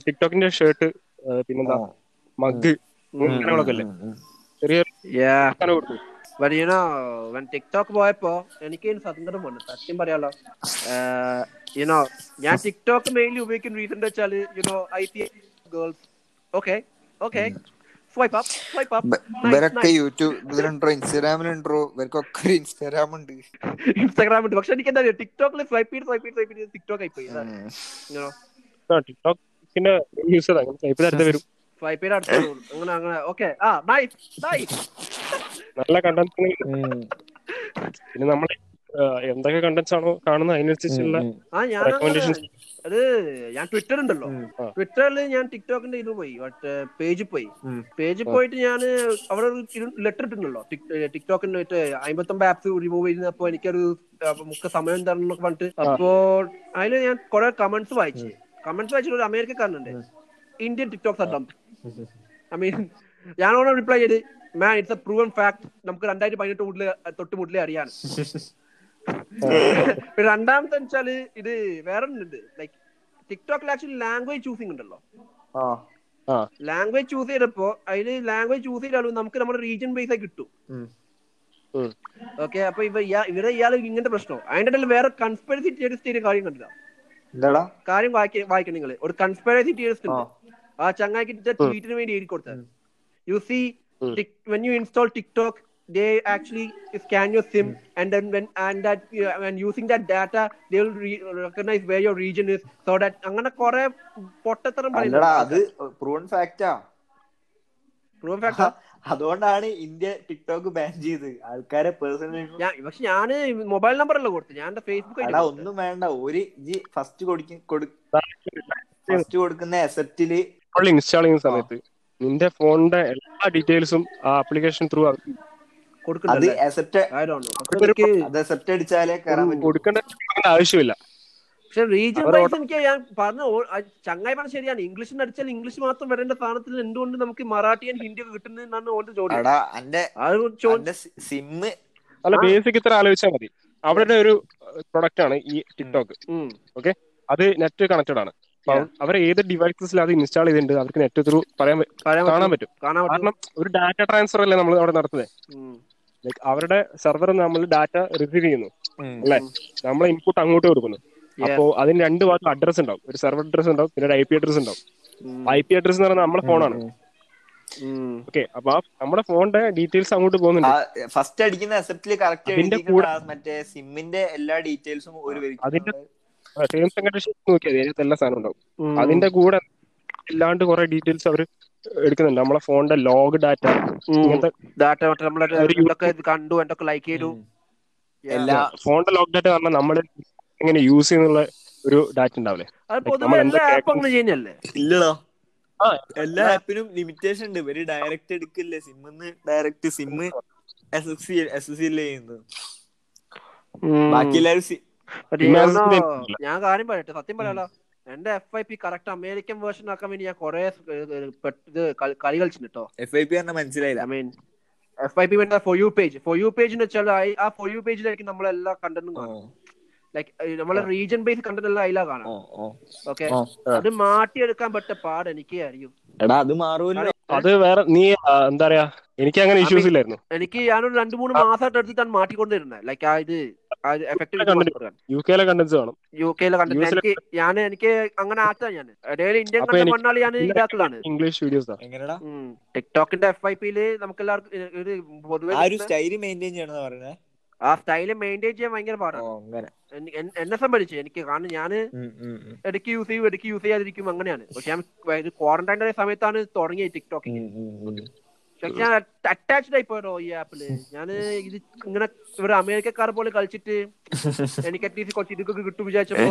ടിക്ടോക്കിന്റെ ഷർട്ട് പിന്നെന്താ? മഗ് കാര്യങ്ങളൊക്കെ അല്ലേ? ചെറിയ യുനോ വൻ ടിക്ടോക്ക് പോയപ്പോ എനിക്ക് സ്വതന്ത്രം വന്നു. സത്യം പറയാലോ. യുനോ ഞാൻ ടിക്ടോക്ക് മെയിൻലി ഉപയോഗിക്കുന്ന റീസൺ വെച്ചാൽ വെച്ചാൽ you know I P girls okay okay swipe up swipe up ഇവരൊക്കെ യൂട്യൂബ് ഇതിലുണ്ടോ ഇൻസ്റ്റാഗ്രാമിലുണ്ടോ ഇവർക്കൊക്കെ ഒരു ഇൻസ്റ്റാഗ്രാം ഉണ്ട്. ഇൻസ്റ്റാഗ്രാം ഉണ്ട്. പക്ഷെ എനിക്ക് എന്താ ടിക്ടോക്കിൽ സ്വൈപ്പ് ചെയ്ത് സ്വൈപ്പ് ചെയ്ത് സ്വൈപ്പ് ചെയ്ത് ടിക്ടോക്ക് ആയി പോയി ടിക്ടോക്കിന്റെ യൂസ് അങ്ങനെ സ്വൈപ്പ് അടുത്ത് വരും. സ്വൈപ്പ് ചെയ്ത് അടുത്ത അങ്ങനെ അങ്ങനെ. ഓക്കെ ആ നൈസ് നൈസ് നല്ല കണ്ടന്റ് പിന്നെ നമ്മൾ എന്തൊക്കെ കണ്ടന്റ്സ് ആണോ കാണുന്നത് അതിനനുസരിച്ചുള്ള ആ ഞാൻ റെക്കമെൻഡേഷൻസ് അത് ഞാൻ ട്വിറ്റർ ഉണ്ടല്ലോ. ട്വിറ്ററിൽ ഞാൻ ടിക്ടോക്കിന്റെ ഇത് പോയി പേജിൽ പോയി. പേജ് പേജിൽ പോയിട്ട് ഞാൻ അവിടെ ഒരു ലെറ്റർ ഇട്ടിട്ടുണ്ടല്ലോ. ടിക്ടോക്കിന്റെ മറ്റേ അമ്പത്തൊമ്പത് ആപ്സ് റിമൂവ് ചെയ്തപ്പോ എനിക്കൊരു മുഖ മുക്ക സമയം തരണം എന്നൊക്കെ പറഞ്ഞിട്ട് അപ്പോ അതിൽ ഞാൻ കുറെ കമന്റ്സ് വായിച്ചു. കമന്റ്സ് വായിച്ചിട്ട് ഒരു അമേരിക്കക്കാരനുണ്ട്. Indian TikToks dumb I mean ഞാനോട് റിപ്ലൈ ചെയ്ത് man it's a proven fact നമുക്ക് രണ്ടായിരത്തി പതിനെട്ട് മുതലേ തൊട്ട് മുതലേ അറിയാൻ [laughs] [laughs] രണ്ടാമത്തെ വെച്ചാൽ ഇത് വേറെ ഉണ്ട് ലൈക്ക് ടിക്ടോക്കിൽ ആക്ച്വലി ലാംഗ്വേജ് ചൂസിങ് ഉണ്ടല്ലോ. ലാംഗ്വേജ് ചൂസ് ചെയ്തപ്പോ അതിൽ ലാംഗ്വേജ് ചൂസ് ചെയ്താലും നമുക്ക് നമ്മുടെ റീജിയൻ ബേസ് ആയി കിട്ടും. ഓക്കെ അപ്പൊ ഇവ ഇവിടെ ഇവരെ ഇയാൾ ഇങ്ങനത്തെ പ്രശ്നം. അതിന്റെ ഇടയിൽ വേറെ കൺസ്പെറസി തിയറിസ്റ്റ് ഒരു കാര്യം കണ്ടില്ല. കാര്യം വായിക്ക വായിക്കണം നിങ്ങൾ ഒരു കൺസ്പെറസി തിയറിസ്റ്റ്. ഉണ്ട്. ആ. ചങ്ങായിക്ക് ട്വീറ്റിന് വേണ്ടി എഴുതി കൊടുത്തത്. You see when you install TikTok they actually scan your sim and then when and that you know, when using that data they will re- recognize where your region is so that അങ്ങനെ കുറെ പൊട്ടത്തരം പറയുന്നത് അത് proven ഫാക്റ്റാ proven factor അതുകൊണ്ടാണ് India TikTok ban ചെയ്ത്. ആൾക്കാരെ personal പക്ഷെ ഞാൻ മൊബൈൽ നമ്പർ അല്ല കൊടുത്തു ഞാൻ എന്റെ ഫേസ്ബുക്ക് ഒന്നും വേണ്ട. ഒരു ജി ഫസ്റ്റ് കൊടുക്കും ഫസ്റ്റ് കൊടുക്കുന്ന അസറ്റിൽ ഇൻസ്റ്റാൾ ചെയ്യുന്ന സമയത്ത്. നിന്റെ ഫോണിന്റെ എല്ലാ ഡീറ്റെയിൽസും ആ ആപ്ലിക്കേഷൻ ത്രൂ ആവശ്യമില്ല. പക്ഷെ റീജിയൻ അവർ വൈസ് എനിക്ക് ഞാൻ പറഞ്ഞു ചങ്ങായി പറഞ്ഞ ശരിയാണ്. ഇംഗ്ലീഷിൽ അടിച്ചാൽ ഇംഗ്ലീഷ് മാത്രം വരേണ്ട സ്ഥാനത്തിൽ എന്തുകൊണ്ട് നമുക്ക് മറാഠി ആൻഡ് ഹിന്ദി ഒക്കെ കിട്ടുന്നതെന്നാണ് ഓന്റെ ചോദ്യം. സിമ്മ് അല്ല ബേസിക് ഇത്ര ആലോചിച്ചാൽ മതി. അവരുടെ ഒരു പ്രൊഡക്റ്റ് ആണ് ഈ ടിക്ടോക്ക്. ഓക്കെ അത് നെറ്റ് കണക്റ്റഡ് ആണ്. അവർ ഏത് ഡിവൈസസിൽ അത് ഇൻസ്റ്റാൾ ചെയ്തിട്ടുണ്ട് അവർക്ക് നെറ്റ് ത്രൂ പറയാൻ കാണാൻ പറ്റും. പറ്റും. കാണാൻ പറ്റും. കാരണം ഒരു ഡാറ്റ ട്രാൻസ്ഫർ അല്ലേ നമ്മൾ അവിടെ നടത്തുന്നത്. ലൈക്ക് അവരുടെ സെർവർ നമ്മൾ ഡാറ്റ റിസീവ് ചെയ്യുന്നു. അല്ലെ? നമ്മൾ ഇൻപുട്ട് അങ്ങോട്ട് കൊടുക്കുന്നു. അപ്പോ അതിന് രണ്ട് ഭാഗത്ത് അഡ്രസ് ഉണ്ടാവും. ഒരു സെർവർ അഡ്രസ് ഉണ്ടാവും പിന്നെ ഒരു ഐ പി അഡ്രസ് ഉണ്ടാവും. ഐ പി അഡ്രസ് എന്ന് പറഞ്ഞാൽ നമ്മുടെ ഫോണാണ്. ഓക്കെ അപ്പൊ നമ്മുടെ ഫോണിന്റെ ഡീറ്റെയിൽസ് അങ്ങോട്ട് പോകുന്നുണ്ട്. ഫസ്റ്റ് അടിക്കുന്ന അസെപ്റ്റിൽ കറക്റ്റ് അതിന്റെ കൂടെ മറ്റേ സിമ്മിന്റെ എല്ലാ ഡീറ്റെയിൽസും ഒരു അതിന്റെ ടേംസ് ആൻഡ് കണ്ടീഷൻസ് നോക്കിയാൽ അതിനകത്ത് എല്ലാ സാധനം ഉണ്ടാവും. അതിന്റെ കൂടെ അല്ലാണ്ട് കുറെ ഡീറ്റെയിൽസ് അവർ എടുക്കുന്നുണ്ട്. നമ്മളെ ഫോണിന്റെ ലോഗ് ഡാറ്റ. ഇങ്ങനത്തെ ഡാറ്റ മറ്റേ നമ്മളെ ഒരു എന്തൊക്കെ കണ്ടു എന്തൊക്കെ ലൈക്ക് ചെയ്തു. എല്ലാ ഫോണിന്റെ ലോഗ് ഡാറ്റ പറഞ്ഞാൽ നമ്മൾ എങ്ങനെ യൂസ് ചെയ്യുന്നുള്ള ഒരു ഡാറ്റ ഉണ്ടാവില്ലേ? ഇല്ലടാ. ആ. എല്ലാ ആപ്പിനും ലിമിറ്റേഷൻ ഉണ്ട്. ഇവർ ഡയറക്റ്റ് എടുക്കില്ലേ? സിമ്മിന്ന് direct sim S S C S S C ചെയ്യുന്നത് ബാക്കി എല്ലാവരും. ഞാൻ കാര്യം പറയട്ടെ. സത്യം പറയാലോ എന്റെ F I P correct American version ആക്കാൻ വേണ്ടി ഞാൻ കൊറേ ഇത് കളി- കളിച്ചിട്ടോ എഫ് ഐ പി മനസ്സിലായില്ല. I mean F I P വേണ്ട for you page for you page എന്ന് വെച്ചാൽ ആ- ഫോർ യു പേജിലായിരിക്കും നമ്മളെല്ലാ കണ്ടന്റും കാണും ലൈക്ക് നമ്മളെ റീജിയൻ ബേസ് കണ്ടന്റ് എല്ലാം അതിലാ കാണാം ഓക്കെ അത് മാറ്റിയെടുക്കാൻ പറ്റ പാട് എനിക്ക് അറിയും. എടാ അത് മാറൂല്ലോ അത് വേറെ നീ എന്താ പറയാ എനിക്ക് അങ്ങനെ ഇഷ്യൂസ് ഇല്ലായിരുന്നു. എനിക്ക് ഞാനൊരു രണ്ടു മൂന്ന് മാസമായിട്ട് എടുത്തിട്ടാണ് മാറ്റിക്കൊണ്ടിരുന്നത് ലൈക്ക് ആ ഇത് യു കെയിലെ കണ്ടന്റ്സ് കാണും യു കെയിലെ കണ്ടൻസ് എനിക്ക് ഞാൻ എനിക്ക് അങ്ങനെ ആക്കാ ഞാൻ. ഇടയിൽ ഇന്ത്യൻ കണ്ടന്റ് വന്നാൽ ഞാൻ ഇതാക്കലാണ് ഇംഗ്ലീഷ് വീഡിയോസ്. ടിക്ടോക്കിന്റെ എഫ് ഐ പിയിൽ നമുക്ക് എല്ലാവർക്കും ഒരു പൊതുവെ ആ ഒരു സ്റ്റൈൽ മെയിന്റെയിൻ ചെയ്യണമെന്ന് പറയുന്നത് ആ സ്റ്റൈൽ മെയിന്റെയിൻ ചെയ്യാൻ ഭയങ്കര പാടാണ് എന്നെ സംബന്ധിച്ച് എനിക്ക് കാരണം ഞാൻ. ഇടയ്ക്ക് യൂസ് ചെയ്യും ഇടയ്ക്ക് യൂസ് ചെയ്യാതിരിക്കും അങ്ങനെയാണ്. പക്ഷെ ഞാൻ ക്വാറന്റൈൻ സമയത്താണ് തുടങ്ങിയത് ഉം. പക്ഷെ ഞാൻ അറ്റാച്ച്ഡ് ആയി പോയതോ ഈ ആപ്പിൽ ഞാൻ ഇത് ഇങ്ങനെ ഇവിടെ അമേരിക്കക്കാർ പോലെ കളിച്ചിട്ട് [laughs] എനിക്ക് അറ്റ്ലീസ്റ്റ് കുറച്ച് ഇതൊക്കെ കിട്ടും വിചാരിച്ചപ്പോ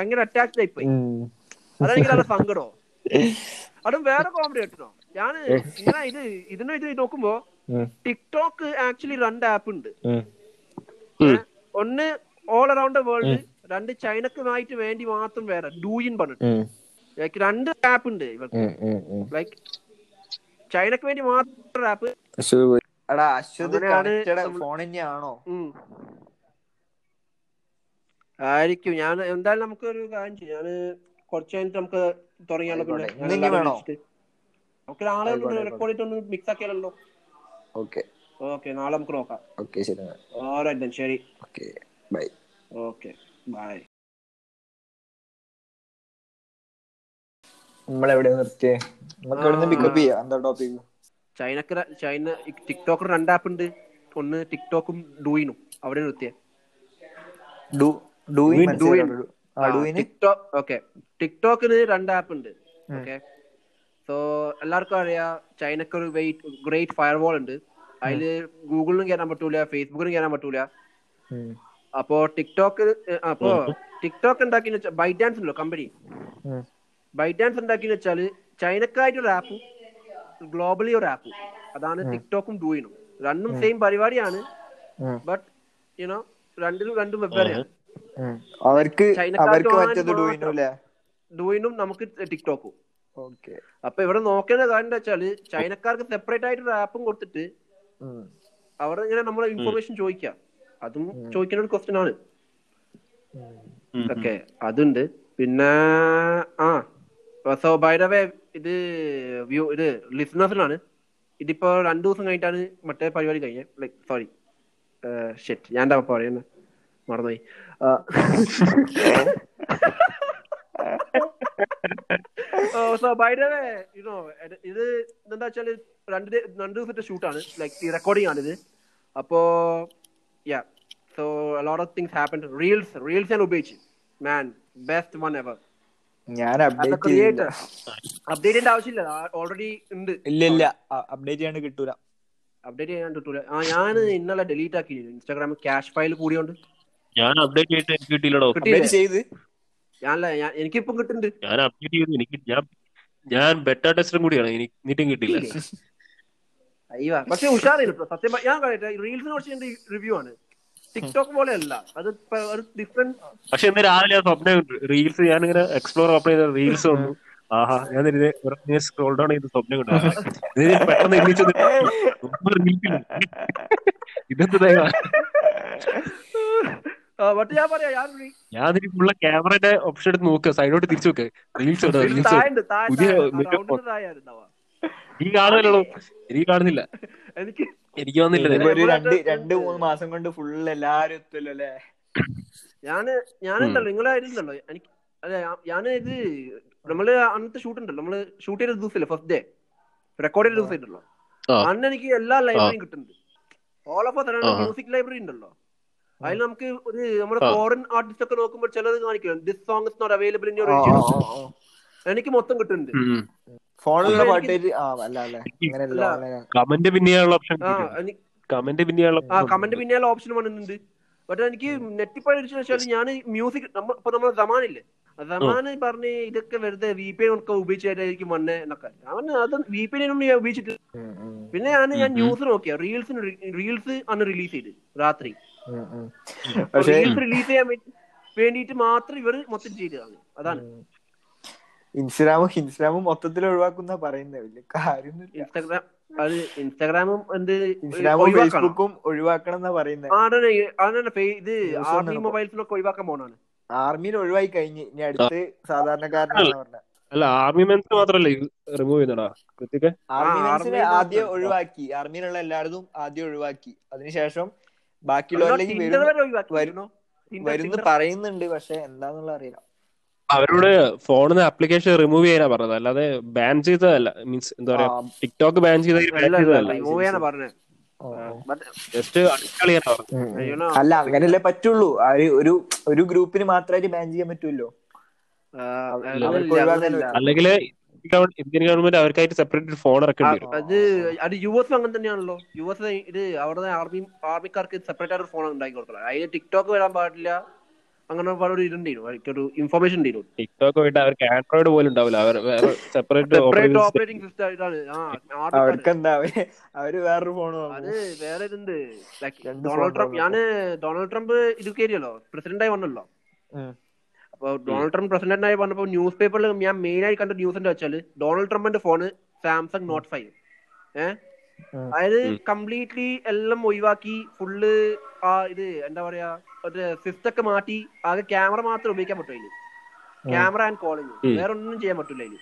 അങ്ങനെ അറ്റാച്ച്ഡ് ആയി പോയി. അതെനിക്ക് നല്ല സങ്കടോ അതും വേറെ കോമഡി കേട്ടോ. ഞാൻ ഇങ്ങനെ ഇത് ഇതിനെ ഇത് നോക്കുമ്പോ ടിക്ടോക്ക് ആക്ച്വലി രണ്ട് ആപ്പ് ഉണ്ട്. ഒന്ന് ഓൾ അറൌണ്ട് ദ വേൾഡ് രണ്ട് ചൈനക്കുമായിട്ട് വേണ്ടി മാത്രം വേറെ ഡൂയിൻ പറഞ്ഞിട്ട്. ലൈക്ക് രണ്ട് ആപ്പ് ഉണ്ട് ഇവർക്ക്. ലൈക്ക് ചൈനക്ക് വേണ്ടി മാത്രം ആപ്പ് ആയിരിക്കും. ഞാൻ എന്തായാലും നമുക്ക് ഒരു കാര്യം ചെയ്യാം. ഞാൻ കുറച്ച് കഴിഞ്ഞിട്ട് നമുക്ക് തുടങ്ങിയാലോ പിന്നെ? നമുക്ക് നാളെ റെക്കോർഡ് ചെയ്തിട്ടൊന്ന് മിക്സ് ആക്കിയാലോ ഓക്കെ ഓക്കെ നാളെ നമുക്ക് നോക്കാം. ഓക്കെ ശരി ഓരോ ശരി. ഓക്കെ ബൈ ഓക്കെ ബൈ നമ്മളെവിടെ നിർത്തിയേ? നമുക്ക് എവിടെ നിന്ന് പിക്കപ്പ് ചെയ്യാം. എന്താ ടോപ്പിക് ചൈനക്ക് ചൈന ടിക്ടോക്ക് രണ്ട് ആപ്പ് ഉണ്ട്. ഒന്ന് ടിക്ടോക്കും ഡൂയിനും. അവിടെ നിർത്തിയ. ടിക്ടോക്കിന് രണ്ട് ആപ്പ് ഉണ്ട് ഓക്കെ സോ എല്ലാവർക്കും അറിയാം ചൈനക്ക് ഒരു വെയിറ്റ് ഗ്രേറ്റ് ഫയർ വാൾ ഉണ്ട്. അതിൽ ഗൂഗിളിനും കയറാൻ പറ്റൂല ഫേസ്ബുക്കിനും കയറാൻ പറ്റൂല. അപ്പോ ടിക്ടോക്ക് അപ്പോ ടിക്ടോക്ക് ഉണ്ടാക്കിന്ന് വെച്ചാൽ ബൈറ്റ് ഡാൻസ് ഉണ്ടല്ലോ കമ്പനി. ബൈ ബൈറ്റ് ഡാൻസ് ഉണ്ടാക്കി വെച്ചാൽ ചൈനക്കായിട്ട് ഒരു ആപ്പും ഗ്ലോബലി ഒരു ആപ്പ് അതാണ് ടിക്ടോക്കും ഡൂയിനും രണ്ടും സെയിം പരിപാടിയാണ്. ബട്ട് യുനോ രണ്ടിലും രണ്ടും വെവ്വേറെയാണ് അവർക്ക് അവർക്ക്. ഡൂയിനും നമുക്ക് ടിക്ടോക്കും. ഓക്കെ. അപ്പൊ ഇവിടെ നോക്കേണ്ട കാര്യം എന്താ വെച്ചാൽ ചൈനക്കാർക്ക് സെപ്പറേറ്റ് ആയിട്ട് ഒരു ആപ്പും കൊടുത്തിട്ട് അവർ ഇങ്ങനെ നമ്മളെ ഇൻഫർമേഷൻ ചോദിക്കാം. അതും ചോദിക്കുന്ന ഒരു ക്വസ്റ്റ്യൻ ആണ്. ഓക്കെ അതുണ്ട്. പിന്നെ ആ സോ ബൈഡവേ ഇത് വ്യൂ ഇത് ലിസണേഴ്സിനാണ് ഇതിപ്പോ രണ്ടു ദിവസം കഴിഞ്ഞിട്ടാണ് മറ്റേ പരിപാടി കഴിഞ്ഞത്. ലൈക് സോറി ഷെറ്റ് ഞാൻ എന്താ പറയുന്നത് മറന്നുപോയി. [laughs] [laughs] So by the way you know ഇത് എന്താ രണ്ട് രണ്ട് ദിവസത്തെ ഷൂട്ടാണ് ലൈക്ക് റെക്കോർഡിംഗ് ആണ് ഇത്. അപ്പോ yeah so lot of things happen reels reels ഞാൻ ഉപയോഗിച്ചു. മാൻ ബെസ്റ്റ് വൺ എവർ ഞാൻ അപ്ഡേറ്റ് അപ്ഡേറ്റ് ചെയ്യേണ്ട ആവശ്യമില്ല. ഓൾറെഡി ഉണ്ട്. ഇല്ല ഇല്ല. അപ്ഡേറ്റ് ചെയ്യാണ്ട് കിട്ടൂല. അപ്ഡേറ്റ് ചെയ്യാൻ കിട്ടൂല. ആ ഞാൻ ഇന്നലെ ഡിലീറ്റ് ആക്കി. ഇൻസ്റ്റാഗ്രാമിൽ ക്യാഷ് ഫയൽ കൂടിയോണ്ട്. ഞാൻ അപ്ഡേറ്റ് ചെയ്തിട്ട് കിട്ടിയില്ലടോ. അപ്ഡേറ്റ് ചെയ്ത്. ഞാനല്ല ഞാൻ എനിക്കിപ്പം കിട്ടുന്നുണ്ട്. ഞാൻ അപ്ഡേറ്റ് ചെയ്തു എനിക്ക് ഞാൻ ഞാൻ ബെറ്റ ടെസ്റ്ററും കൂടിയാണ്. എനിക്ക് എന്നിട്ടും കിട്ടില്ല അയ്യോ പക്ഷെ ഉഷാറായിരുന്നു. സത്യം ഞാൻ പറയട്ടെ റീൽസിനെ കുറിച്ച് എന്റെ റിവ്യൂ ആണ്. ടിക്ടോക്ക് പോലെ അല്ല അത് ഒരു ഡിഫറെന്റ് പക്ഷെ ഇന്ന് രാവിലെ സ്വപ്നം റീൽസ് ഞാനിങ്ങനെ എക്സ്പ്ലോർ ഓപ്പൺ ചെയ്ത റീൽസ് വന്നു. ആഹാ ഞാൻ ഇതിനെ സ്ക്രോൾ ഡൗൺ ചെയ്ത് സ്വപ്നം കണ്ടു. പെട്ടെന്ന് റീൽസിൽ [laughs] ഇതെന്താ [laughs] ഞാൻ പറയാ ഞാൻ ഞാൻ ഫുള്ള ക്യാമറയുടെ ഓപ്ഷൻ എടുത്ത് നോക്ക്. സൈഡോട്ട് തിരിച്ചു നോക്ക്. റീൽസ് നീ കാണുന്നില്ലല്ലോ എനിക്ക് കാണുന്നില്ല. എനിക്ക് എനിക്ക് വന്നില്ല ഒരു രണ്ട് രണ്ട് മൂന്ന് മാസം കൊണ്ട് ഫുൾ എല്ലാരും എത്തുമല്ലോ അല്ലേ? ഞാൻ ഞാനുണ്ടല്ലോ നിങ്ങളായിരുന്നല്ലോ എനിക്ക് അതെ ഞാൻ ഇത് നമ്മൾ അന്നത്തെ ഷൂട്ട് ഉണ്ടല്ലോ. നമ്മൾ ഷൂട്ട് ചെയ്ത ദിവസമില്ല ഫസ്റ്റ് ഡേ റെക്കോർഡ് ചെയ്ത ദിവസം ഉണ്ടല്ലോ. അന്ന് എനിക്ക് എല്ലാ ലൈബ്രറിയും കിട്ടുന്നുണ്ട്. All of. മ്യൂസിക് ലൈബ്രറി ഉണ്ടല്ലോ. അതിൽ നമുക്ക് ഒരു നമ്മുടെ. ഫോറിൻ ആർട്ടിസ്റ്റ് ഒക്കെ നോക്കുമ്പോൾ ചിലത് കാണിക്കും. This song is not available in your. എനിക്ക് മൊത്തം കിട്ടുന്നുണ്ട്. ഫോണിലുള്ള പാട്ട്. കമന്റ് പിന്നെയുള്ള ഓപ്ഷൻ ആ എനിക്ക് കമന്റ് പിൻ ആ കമന്റ് പിന്നെയുള്ള ഓപ്ഷൻ വന്നിട്ടുണ്ട്. ബട്ട് എനിക്ക് നെറ്റിൽ പോയി വെച്ചാൽ ഞാൻ മ്യൂസിക് നമ്മ ഇപ്പൊ നമ്മളെ സമാനില്ലേ? സമാന് പറഞ്ഞ് ഇതൊക്കെ വെറുതെ വി പി ഒക്കെ ഉപയോഗിച്ചായിരിക്കും വന്നേ എന്നൊക്കെ. അവൻ അത് വി പി ഞാൻ ഉപയോഗിച്ചിട്ട് ഉം, ഉം, പിന്നെ ഞാൻ ഞാൻ. ന്യൂസ് നോക്കിയ. റീൽസിന് റീൽസ് അന്ന് റിലീസ് ചെയ്ത് രാത്രി. പക്ഷേ റീൽസ് റിലീസ് ചെയ്യാൻ വേണ്ടി വേണ്ടിയിട്ട് മാത്രം ഇവർ മൊത്തം ചെയ്തതാണ്. അതാണ്. ഇൻസ്റ്റാഗ്രാമും ഇൻസ്റ്റാഗ്രാമും മൊത്തത്തിൽ ഒഴിവാക്കുന്ന പറയുന്നത് വലിയ ഇൻസ്റ്റാഗ്രാം അത് ഇൻസ്റ്റാഗ്രാമും എന്ത് ഇൻസ്റ്റാഗ്രാമും ഫേസ്ബുക്കും ഒഴിവാക്കണം എന്നാ പറയുന്നത് ഇത് ആർമി മൊബൈൽസിലൊക്കെ ഒഴിവാക്കാൻ പോണാണ് ആർമിയിൽ ഒഴിവായി കഴിഞ്ഞ്. ഇനി അടുത്ത് സാധാരണക്കാരനാണ് പറഞ്ഞത് അല്ല ആർമി മെൻസ് മാത്രല്ലേ റിമൂവ് ചെയ്യുന്നടാ കൃത്യക്ക്? ആർമി മെൻസിനെ ആദ്യം ഒഴിവാക്കി. ആർമിയിലുള്ള എല്ലായിടത്തും ആദ്യം ഒഴിവാക്കി. അതിനുശേഷം ബാക്കിയുള്ളവരിലേക്ക് വരുന്നു. പറയുന്നുണ്ട് പക്ഷെ എന്താന്നുള്ള അറിയില്ല. അവരോട് ഫോണിന്ന് ആപ്ലിക്കേഷൻ റിമൂവ് ചെയ്യാനാ പറഞ്ഞത്. അല്ലാതെ ബാൻ ചെയ്തതല്ല. മീൻസ് എന്താ പറയാ ടിക്ടോക്ക് ബാൻ ചെയ്ത അല്ല, അങ്ങനല്ലേ അല്ല, ചെയ്തതല്ല. ജസ്റ്റ് അല്ല അങ്ങനെയല്ലേ പറ്റുള്ളൂ. ഒരു- ഒരു ഗ്രൂപ്പിന് മാത്രമായിട്ട് ബാൻ ചെയ്യാൻ പറ്റുമല്ലോ. അല്ലെങ്കിൽ ഇന്ത്യൻ ഗവൺമെന്റ് അവർക്കായിട്ട് സെപ്പറേറ്റ് ഫോൺ ഇറക്കേണ്ടി വരും. അത് അത് യു എസ് അങ്ങനെ തന്നെയാണല്ലോ. യു എസ് ഇത് അവിടെ ആർമി ആർമിക്കാർക്ക് സെപ്പറേറ്റ് ആയിട്ട് ഫോൺ ഉണ്ടാക്കി കൊടുക്കണം. അതിന് ടിക്ടോക്ക് വരാൻ പാടില്ല. അങ്ങനെ ഒരു ഇതുണ്ടായിരുന്നു ഒരു ഇൻഫർമേഷൻ ഉണ്ടായിരുന്നു ടിക്ടോക്ക് പോയിട്ട് അവർക്ക് ആൻഡ്രോയിഡ് പോലും ഉണ്ടാവില്ല. അവർ വേറെ സെപ്പറേറ്റ് സെപ്പറേറ്റ് ഓപ്പറേറ്റിംഗ് സിസ്റ്റം ആയിട്ടാണ്. ആ അവർക്ക് എന്താ അവർ വേറൊരു ഫോൺ അത് വേറെ ഇതുണ്ട്. Like Donald Trump. ഞാൻ ഡൊണാൾഡ് ട്രംപ് ഇത് കയറിയല്ലോ പ്രസിഡന്റ് ആയി വന്നല്ലോ. അപ്പൊ ഡൊണാൾഡ് ട്രംപ് പ്രസിഡന്റ് ആയി വന്നപ്പോ ന്യൂസ് പേപ്പറിൽ ഞാൻ മെയിൻ ആയി കണ്ട ന്യൂസ് എന്താ വെച്ചാൽ ഡൊണാൾഡ് ട്രംപിന്റെ ഫോണ് സാംസങ് നോട്ട് ഫൈവ് ഏഹ്. അതായത് കംപ്ലീറ്റ്ലി എല്ലാം ഒഴിവാക്കി ഫുള്ള് ആ ഇത് എന്താ പറയാ ഒരു സിസ്റ്റം ഒക്കെ മാറ്റി ആകെ ക്യാമറ മാത്രം ഉപയോഗിക്കാൻ പറ്റും അതിന് ക്യാമറ ആൻഡ് കോളിംഗ് വേറെ ഒന്നും ചെയ്യാൻ പറ്റില്ല അതിൽ.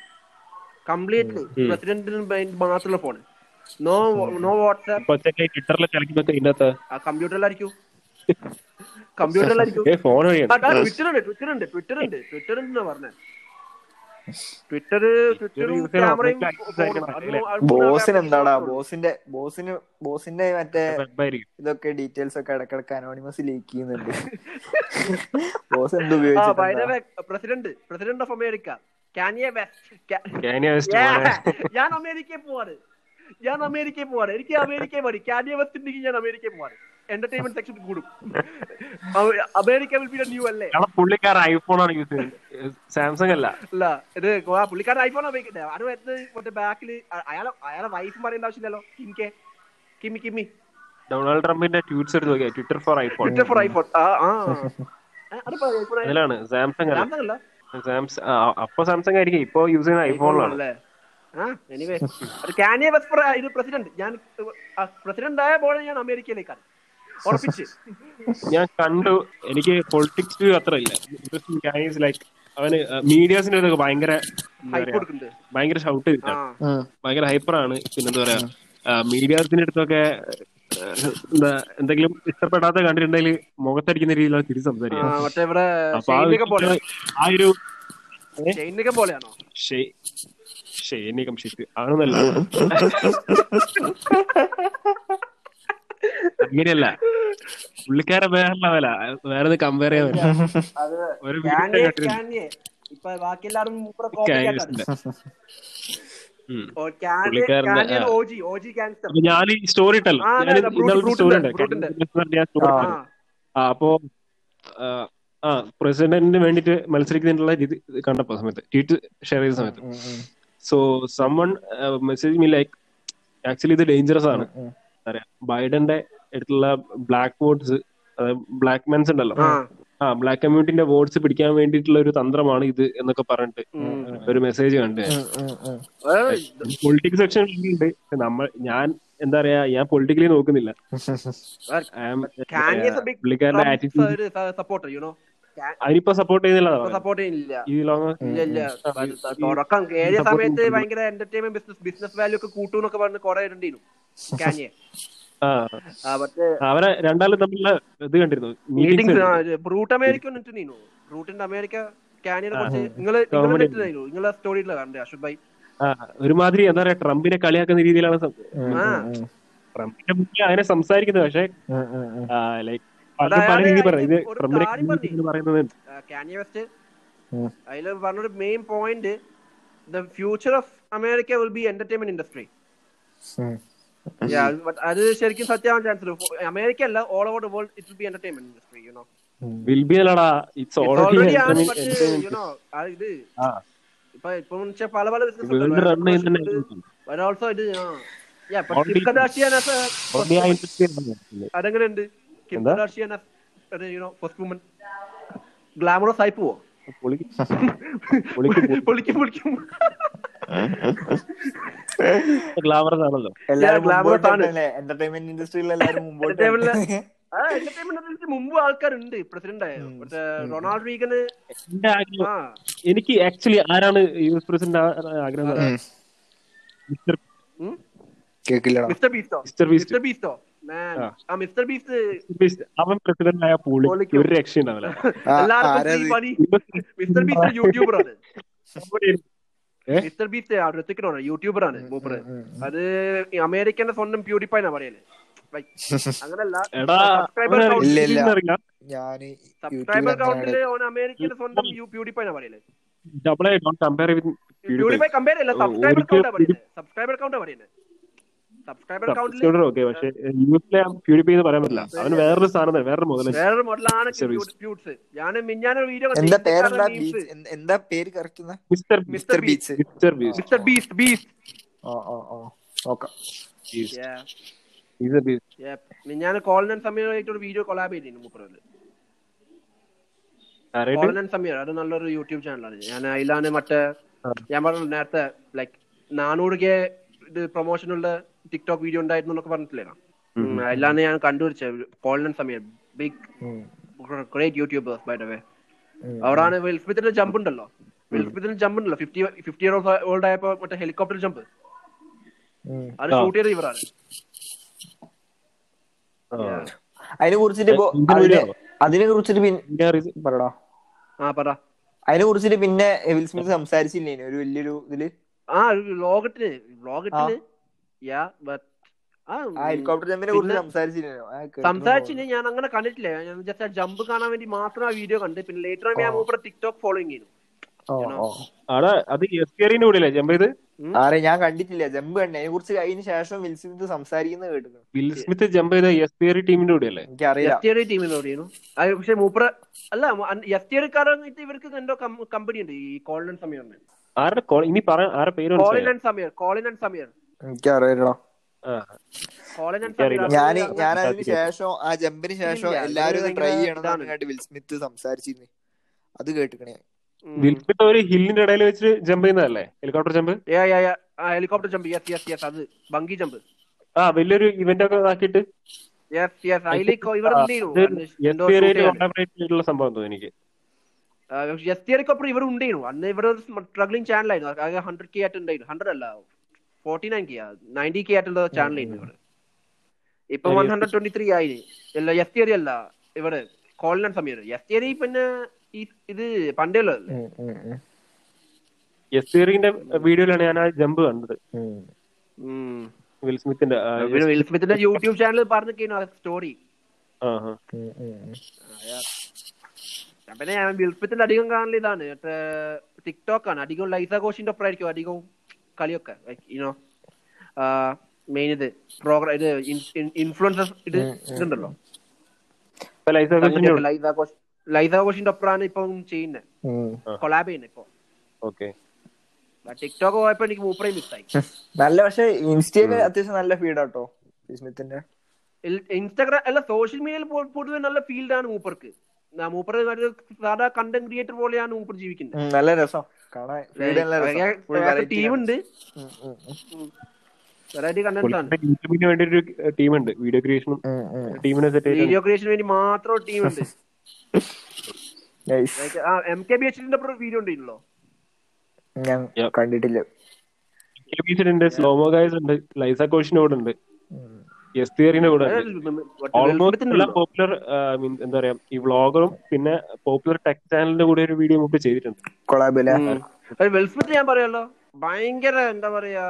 കംപ്ലീറ്റ്ലി. പ്രസിഡന്റിന് മാത്രമുള്ള ഫോൺ നോ നോ ആ കമ്പ്യൂട്ടറിലായിരിക്കും കമ്പ്യൂട്ടറിലായിരിക്കും ട്വിറ്റർ ഉണ്ട് ട്വിറ്റർ ഉണ്ട് ട്വിറ്റർ ഉണ്ട് ട്വിറ്റർ ഉണ്ടെന്നാ പറഞ്ഞത് ട്വിറ്റർ ട്വിറ്റർ? ബോസിന് എന്താടാ? ബോസിന്റെ ബോസിന് ബോസിന്റെ മറ്റേ ഇതൊക്കെ ഡീറ്റെയിൽസ് ഒക്കെ ഇടക്കിടക്ക് അനോണിമസ് ലീക്ക് ചെയ്യുന്നുണ്ട്. ബോസ് എന്ത് [laughs] ആ ഉപയോഗിച്ചിട്ടുണ്ടാ? President president of America Kanye West Kanye West പോലെ ഞാൻ അമേരിക്കയിൽ പോവാറ് ഞാൻ അമേരിക്കയിൽ പോവാണ്. എനിക്ക് അമേരിക്കയിൽ മതി കാനിയ വെസ്റ്റ് ഉണ്ടെങ്കിൽ ഞാൻ അമേരിക്കയിൽ പോവാണ്. എന്റർടൈൻമെന്റ് സെക്ഷൻ കൂടും. അമേരിക്ക വിൽ ബി ന്യൂ അല്ലേ പുള്ളിക്കാരൻ ഐഫോൺ ആണ് യൂസ് ചെയ്യുന്നത്. സാംസങ് അല്ല. അല്ല ഇത് പുള്ളിക്കാരൻ ഐഫോൺ ഉപയോഗിക്കട്ടെ അത് വരുന്നത് മറ്റേ ബാക്കിൽ അയാളെ അയാളെ വൈഫ് പറയേണ്ട ആവശ്യമില്ലല്ലോ. കിംകെ കിമ്മി കിമ്മി ഡൊണാൾഡ് ട്രംപിന്റെ ട്വീറ്റ്സ് എടുത്ത് നോക്കിയാ. Twitter for iPhone Twitter for iPhone അതിലാണ് സാംസങ് അല്ല. സാംസങ് അപ്പൊ സാംസങ് ആയിരിക്കും. ഇപ്പൊ യൂസ് ചെയ്യുന്ന ഐഫോണിലാണ് എനിവേ അത് കാനിയ വെസ്റ്റ് ഇത് പ്രസിഡന്റ് ഞാൻ പ്രസിഡന്റ് ആയ പോലെ ഞാൻ അമേരിക്കയിലേക്കാണ്. ഉറപ്പിച്ച്. ഞാൻ കണ്ടു. എനിക്ക് പൊളിറ്റിക്സ് അത്ര ഇല്ല. ലൈക്ക് അവന് മീഡിയാസിന്റെ അടുത്ത് ഭയങ്കര ഭയങ്കര ഷൗട്ട് ഭയങ്കര ഹൈപ്പറാണ് പിന്നെന്താ പറയാ മീഡിയാസിന്റെ അടുത്തൊക്കെ എന്താ എന്തെങ്കിലും ഇഷ്ടപ്പെടാത്ത കണ്ടിട്ടുണ്ടെങ്കിൽ മുഖത്തടിക്കുന്ന രീതിയിലാണ് തിരിച്ച് സംസാരിക്കുക. അപ്പൊ ആ ഒരു ഷെയ്നികം ഷിറ്റ് ആണെന്നല്ല അങ്ങനെയല്ല. പുള്ളിക്കാരെ വേറെ ലെവല വേറെ കമ്പയർ ചെയ്യാൻ പറ്റില്ല ഞാൻ ഈ സ്റ്റോറി ഇട്ടല്ലോ. അപ്പോ ആ, ആ പ്രസിഡന്റിന് വേണ്ടിട്ട് മത്സരിക്കുന്നതിനുള്ള രീതി കണ്ടപ്പോ സമയത്ത്. ട്വീറ്റ് ഷെയർ ചെയ്ത സമയത്ത്. So someone message me like actually ഇത് ഡേഞ്ചറസ് ആണ്. അറിയാം. ബൈഡന്റെ അടുത്തുള്ള ബ്ലാക്ക് വോട്ട്സ് ബ്ലാക്ക് മെൻസ് ഉണ്ടല്ലോ. ആ. ബ്ലാക്ക് കമ്മ്യൂണിറ്റിന്റെ വോട്ട്സ് പിടിക്കാൻ വേണ്ടിയിട്ടുള്ള ഒരു തന്ത്രമാണ് ഇത് എന്നൊക്കെ പറഞ്ഞിട്ട് ഒരു മെസ്സേജ് കണ്ട്. പൊളിറ്റിക്സ് സെക്ഷൻ ഉണ്ട്. നമ്മൾ ഞാൻ എന്താ പറയാ ഞാൻ പൊളിറ്റിക്കലി നോക്കുന്നില്ല. [laughs] പുള്ളിക്കാരന്റെ ആറ്റിറ്റ്യൂഡ് അതിനിപ്പോ സപ്പോർട്ട് ചെയ്യുന്നില്ല. സപ്പോർട്ട് ചെയ്യുന്നില്ല തുടക്കം സമയത്ത് ഭയങ്കര എന്റർടൈൻമെന്റ് ബിസിനസ് ബിസിനസ് വാല്യൂ ഒക്കെ കൂട്ടൂന്നൊക്കെ പറഞ്ഞ് കുറെ കാനിയെ അവരെ രണ്ടാളും തമ്മിലുള്ള ഇത് കണ്ടിരുന്നു. മീറ്റിംഗ്സ് ബ്രൂട്ട് അമേരിക്ക വന്നിട്ട് നീനു ബ്രൂട്ടിന്റെ അമേരിക്ക കുറിച്ച് നിങ്ങൾ നിങ്ങളെ കണ്ടേ? ഭായി. ഒരുമാതിരി എന്താ പറയാ ട്രംപിനെ കളിയാക്കുന്ന രീതിയിലാണ് ട്രംപിനെ അങ്ങനെ സംസാരിക്കുന്നത് പക്ഷെ ലൈക്ക് അതിൽ പറഞ്ഞൊരു main point the future of America will be entertainment industry അത് ശരിക്കും സത്യമാവാൻ ചാൻസ് അമേരിക്ക അല്ല all over the world it will be entertainment industry you know will be അല്ലടാ ഇറ്റ്സ് ഓൾറെഡി യു നോ ഇത് ആ. ഇപ്പൊ ഇപ്പൊ പല പല ബിസിനസ് ഓൾസോ ഇത് അതെങ്ങനെയുണ്ട്? Kim? You know first woman glamorous ആയി പോവോ? പൊളിക്ക് [laughs] പൊളിക്ക് പൊളിക്കും പൊളിക്കും ഗ്ലാമറസ് ആണല്ലോ. എല്ലാരും glamorous ആണ്. എന്റർടൈൻമെന്റ് ഇൻഡസ്ട്രിയിൽ എല്ലാരും മുമ്പോട്ട് Entertainment മുമ്പ് ആൾക്കാരുണ്ട് പ്രസിഡന്റ് ആയ റൊണാൾഡ് റീഗന്. എനിക്ക് ആക്ച്വലി ആരാണ് യു എസ് പ്രസിഡന്റ് ആഗ്രഹം? മിസ്റ്റർ ബീസ്റ്റോ? Mister ബീസ്റ്റോ. Mister beast? Mister man ആ. ആ ബീസ്റ്റ് അവൻ പ്രസിഡന്റ് ആയ പുള്ളി ഒരു രക്ഷ മിസ്റ്റർ ബീസ്റ്റ് യൂട്യൂബർ ആണ്. മിസ്റ്റർ ബീസ്റ്റ് ഋത്തിക്കണോ യൂട്യൂബർ ആണ് മൂപ്പറ് അത് അമേരിക്കന്റെ സ്വന്തം പ്യൂരിഫൈ എന്നാ പറയൽ. [laughs] അങ്ങനല്ല. സബ്സ്ക്രൈബർ കൗണ്ടിൽ ഓൻ അമേരിക്കന്റെ സ്വന്തം പ്യൂരിഫൈ എന്നാ പറയൽ. കമ്പയർ വിത്ത് പ്യൂരിഫൈ കമ്പയർ അല്ല സബ്സ്ക്രൈബർ കൗണ്ടാ പറയുന്നത് സബ്സ്ക്രൈബർ കൗണ്ടാ പറയുന്നത് സബ്സ്ക്രൈബർ ഓക്കെ പക്ഷേ പ്യൂരിഫൈ എന്ന് പറയാൻ പറ്റില്ല. അവന് വേറൊരു സ്ഥാനം തന്നെ വേറൊരു മുതല വേറൊരു മോഡലാണ്. പ്യൂട്സ് ഞാൻ മിഞ്ഞാന വീഡിയോ എന്താ പേരെന്താ എന്താ പേര് correct mister mister mister beach beach mister beast mister beast beast ഓ ഓ ഓ. ഞാൻ കോളനൻ ഒരു വീഡിയോ കൊളാബ് ചെയ്തിരുന്നു മുപ്പറിൽ ആരായിട്ട്? കോളനൻ സമീർ അത് നല്ലൊരു യൂട്യൂബ് ചാനലാണ് ഞാൻ അതിലാണ് മറ്റേ ഞാൻ പറഞ്ഞു നേരത്തെ ലൈക് നാനൂറ് കെ ഇത് പ്രൊമോഷനുള്ള ടിക്ടോക്ക് വീഡിയോ ഉണ്ടായിരുന്നു എന്നൊക്കെ പറഞ്ഞിട്ടില്ലേ? അല്ലാന്ന് ഞാൻ കണ്ടുപിടിച്ചത് കോളിനൻ Sameer big great YouTubers by the way അവിടാണ് വിൽസ്മിത്തിന്റെ ജമ്പ് ഉണ്ടല്ലോ. വിൽസ്മിത്തിന്റെ ജമ്പ് ഉണ്ടല്ലോ. ഫിഫ്റ്റി ഫിഫ്റ്റി ഇയർ ഓൾഡ് ആയപ്പോ മറ്റേ ഹെലികോപ്റ്റർ ജമ്പ് അത്. ഷൂട്ട് ചെയ്ത ഇവരാണ് അതിനെ കുറിച്ചിട്ട് ഇപ്പൊ അതിനെ കുറിച്ചിട്ട് പിന്നെ പറടാ. ആ പറ. അതിനെ കുറിച്ചിട്ട് പിന്നെ സംസാരിച്ചില്ലേ ഒരു വലിയൊരു ഇതിൽ? ആ ഒരു ലോകത്തിന് ലോകത്തിൽ യാ ബട്ട് ഹെലികോപ്റ്റർ ജമ്പിനെ കുറിച്ച് സംസാരിച്ചില്ലല്ലോ. സംസാരിച്ചില്ല ഞാൻ അങ്ങനെ കണ്ടിട്ടില്ല. ഞാൻ ജസ്റ്റ് ആ ജമ്പ് കാണാൻ വേണ്ടി മാത്രം ആ വീഡിയോ കണ്ട്. പിന്നെ ലേറ്റർ ഞാൻ മൂപ്പറെ ടിക്ടോക്ക് ഫോളോയിങ് ചെയ്തു. ഞാൻ കണ്ടിട്ടില്ല. ജമ്പ് കണ്ടേ. അതിനെ കുറിച്ച് അതിന് ശേഷം വിൽ സ്മിത്ത് സംസാരിക്കുന്നത് കേട്ടിരുന്നു. വിൽ സ്മിത്ത് ജമ്പ് ചെയ്ത എസ് കെറി ടീമിന്റെ കൂടെയല്ലേ? എനിക്കറിയില്ല. എസ് ടി ഐ ടീമിനോട് ചെയ്യുന്നു അത് പക്ഷെ മൂപ്പറ അല്ല എസ് ടി ഐക്കാരായിട്ട് ഇവർക്ക് എന്തോ കമ്പനി ഉണ്ട്. ഈ കോളിൻ സമയം ആരുടെ ഇനി പറ ആരുടെ പേര് കോളിൻ സമീർ കോളിൻ സമീർ എനിക്കറിയില്ലടാ. ഞാൻ ഞാൻ അതിന്. ശേഷം ആ ജമ്പിന് ശേഷം എല്ലാരും ട്രൈ ചെയ്യണം. വിൽ സ്മിത്ത് സംസാരിച്ചിരുന്നു. അത് കേട്ടിക്കണേ ഉം. വിൽ സ്മിത്ത് ഒരു ഹില്ലിന്റെ ഇടയിൽ വെച്ച് ജമ്പ് ചെയ്യുന്നതല്ലേ? Helicopter jump helicopter jump yes yes yes അത് ബങ്കി ജമ്പ് ആ വലിയൊരു ഇവന്റ് ഒക്കെ ആക്കിയിട്ട്? സംഭവം എനിക്ക്. ഇവർ ഉണ്ടായിരുന്നു. അന്ന് ഇവർ സ്ട്രഗ്ലിംഗ് ചാനലായിരുന്നു ആകെ ഹൺഡ്രഡ് കെ ആയിട്ട് ഉണ്ടായിരുന്നു. ഹൺഡ്രഡ് അല്ല forty nine K ninety K ആയിട്ടുള്ള ചാനലായിരുന്നു ഇവിടെ. ഇപ്പൊ വൺ ഹൺഡ്രഡ് ട്വന്റി ത്രീ ആയി. അല്ല എസ് തിയറി അല്ല ഇവിടെ കോളിനൻ സമീർ എസ് തിയറി പിന്നെ ഇത് പണ്ടേ ഉള്ളതല്ലേ? എസ് തിയറിന്റെ വീഡിയോയിലാണ് ഞാൻ ആ ജമ്പ് കണ്ടത്. വിൽസ്മിത്തിന്റെ യൂട്യൂബ് ചാനൽ പറഞ്ഞിരിക്കുന്നു സ്റ്റോറി ആ, ആ. പിന്നെ ഞാൻ വിൽസ്മിത്തിന്റെ അധികം കാണൽ ഇതാണ്. ടിക്ടോക്ക് ആണ്. അധികം ലൈസ ഘോഷിന്റെ ഒപ്പമായിരിക്കും അധികവും. കളിയൊക്കെ യുനോ മെയിൻ ഇത് പ്രോഗ്രാം ഇത് ഇൻഫ്ലുവൻസസ് ഇത് ഇതുണ്ടല്ലോ. ഇപ്പൊ ലൈസ ഘോഷിന്റെ ഒപ്പമാണ് ഇപ്പം ചെയ്യുന്നത് കൊളാബ് ചെയ്യുന്നത് ഇപ്പൊ. ടിക്ടോക്ക് പോയപ്പോ എനിക്ക് മൂപ്പറേ മിസ്സായി നല്ല പക്ഷെ ഇൻസ്റ്റയിൽ അത്യാവശ്യം നല്ല ഫീഡാട്ടോ ആട്ടോ സ്മിത്തിന്റെ. ഇൻസ്റ്റാഗ്രാം അല്ല സോഷ്യൽ മീഡിയയിൽ പൊതുവെ നല്ല ഫീൽഡാണ് മൂപ്പർക്ക്. മൂപ്പർ സാധാ കണ്ടന്റ് ക്രിയേറ്റർ പോലെയാണ് മൂപ്പർ ജീവിക്കുന്നത് നല്ല രസം. കാണാൻ feed നല്ല രസം. Full variety ടീം ഉണ്ട്. ഉം, ഉം, ഉം. വെറൈറ്റി കണ്ടന്റ്സ് ആണ്. വേണ്ടി ഒരു ടീമുണ്ട് വീഡിയോ ക്രിയേഷനും ടീമിനെ സെറ്റ് വീഡിയോ ക്രിയേഷന് വേണ്ടി മാത്രം ടീം ഉണ്ട്. Nice. ആ എം കെ ബി എച്ചിന്റെ വീഡിയോ ഉണ്ടല്ലോ. ഞാൻ. കണ്ടിട്ടില്ല. സ്ലോമോ ഗായ്സ് ഉണ്ട്. ലൈസ കോഷിനോട് ഉണ്ട്. എസ് തിയറിന്റെ കൂടെ ഓൾമോസ്റ്റ് എല്ലാ പോപ്പുലർ എന്താ പറയാ ഈ വ്ളോഗറും പിന്നെ പോപ്പുലർ ടെക് ചാനലിന്റെ കൂടെ ഒരു വീഡിയോ മുമ്പ് ചെയ്തിട്ടുണ്ട്. വെൽസ്മിത്ത് ഞാൻ പറയാലോ ഭയങ്കര എന്താ പറയാ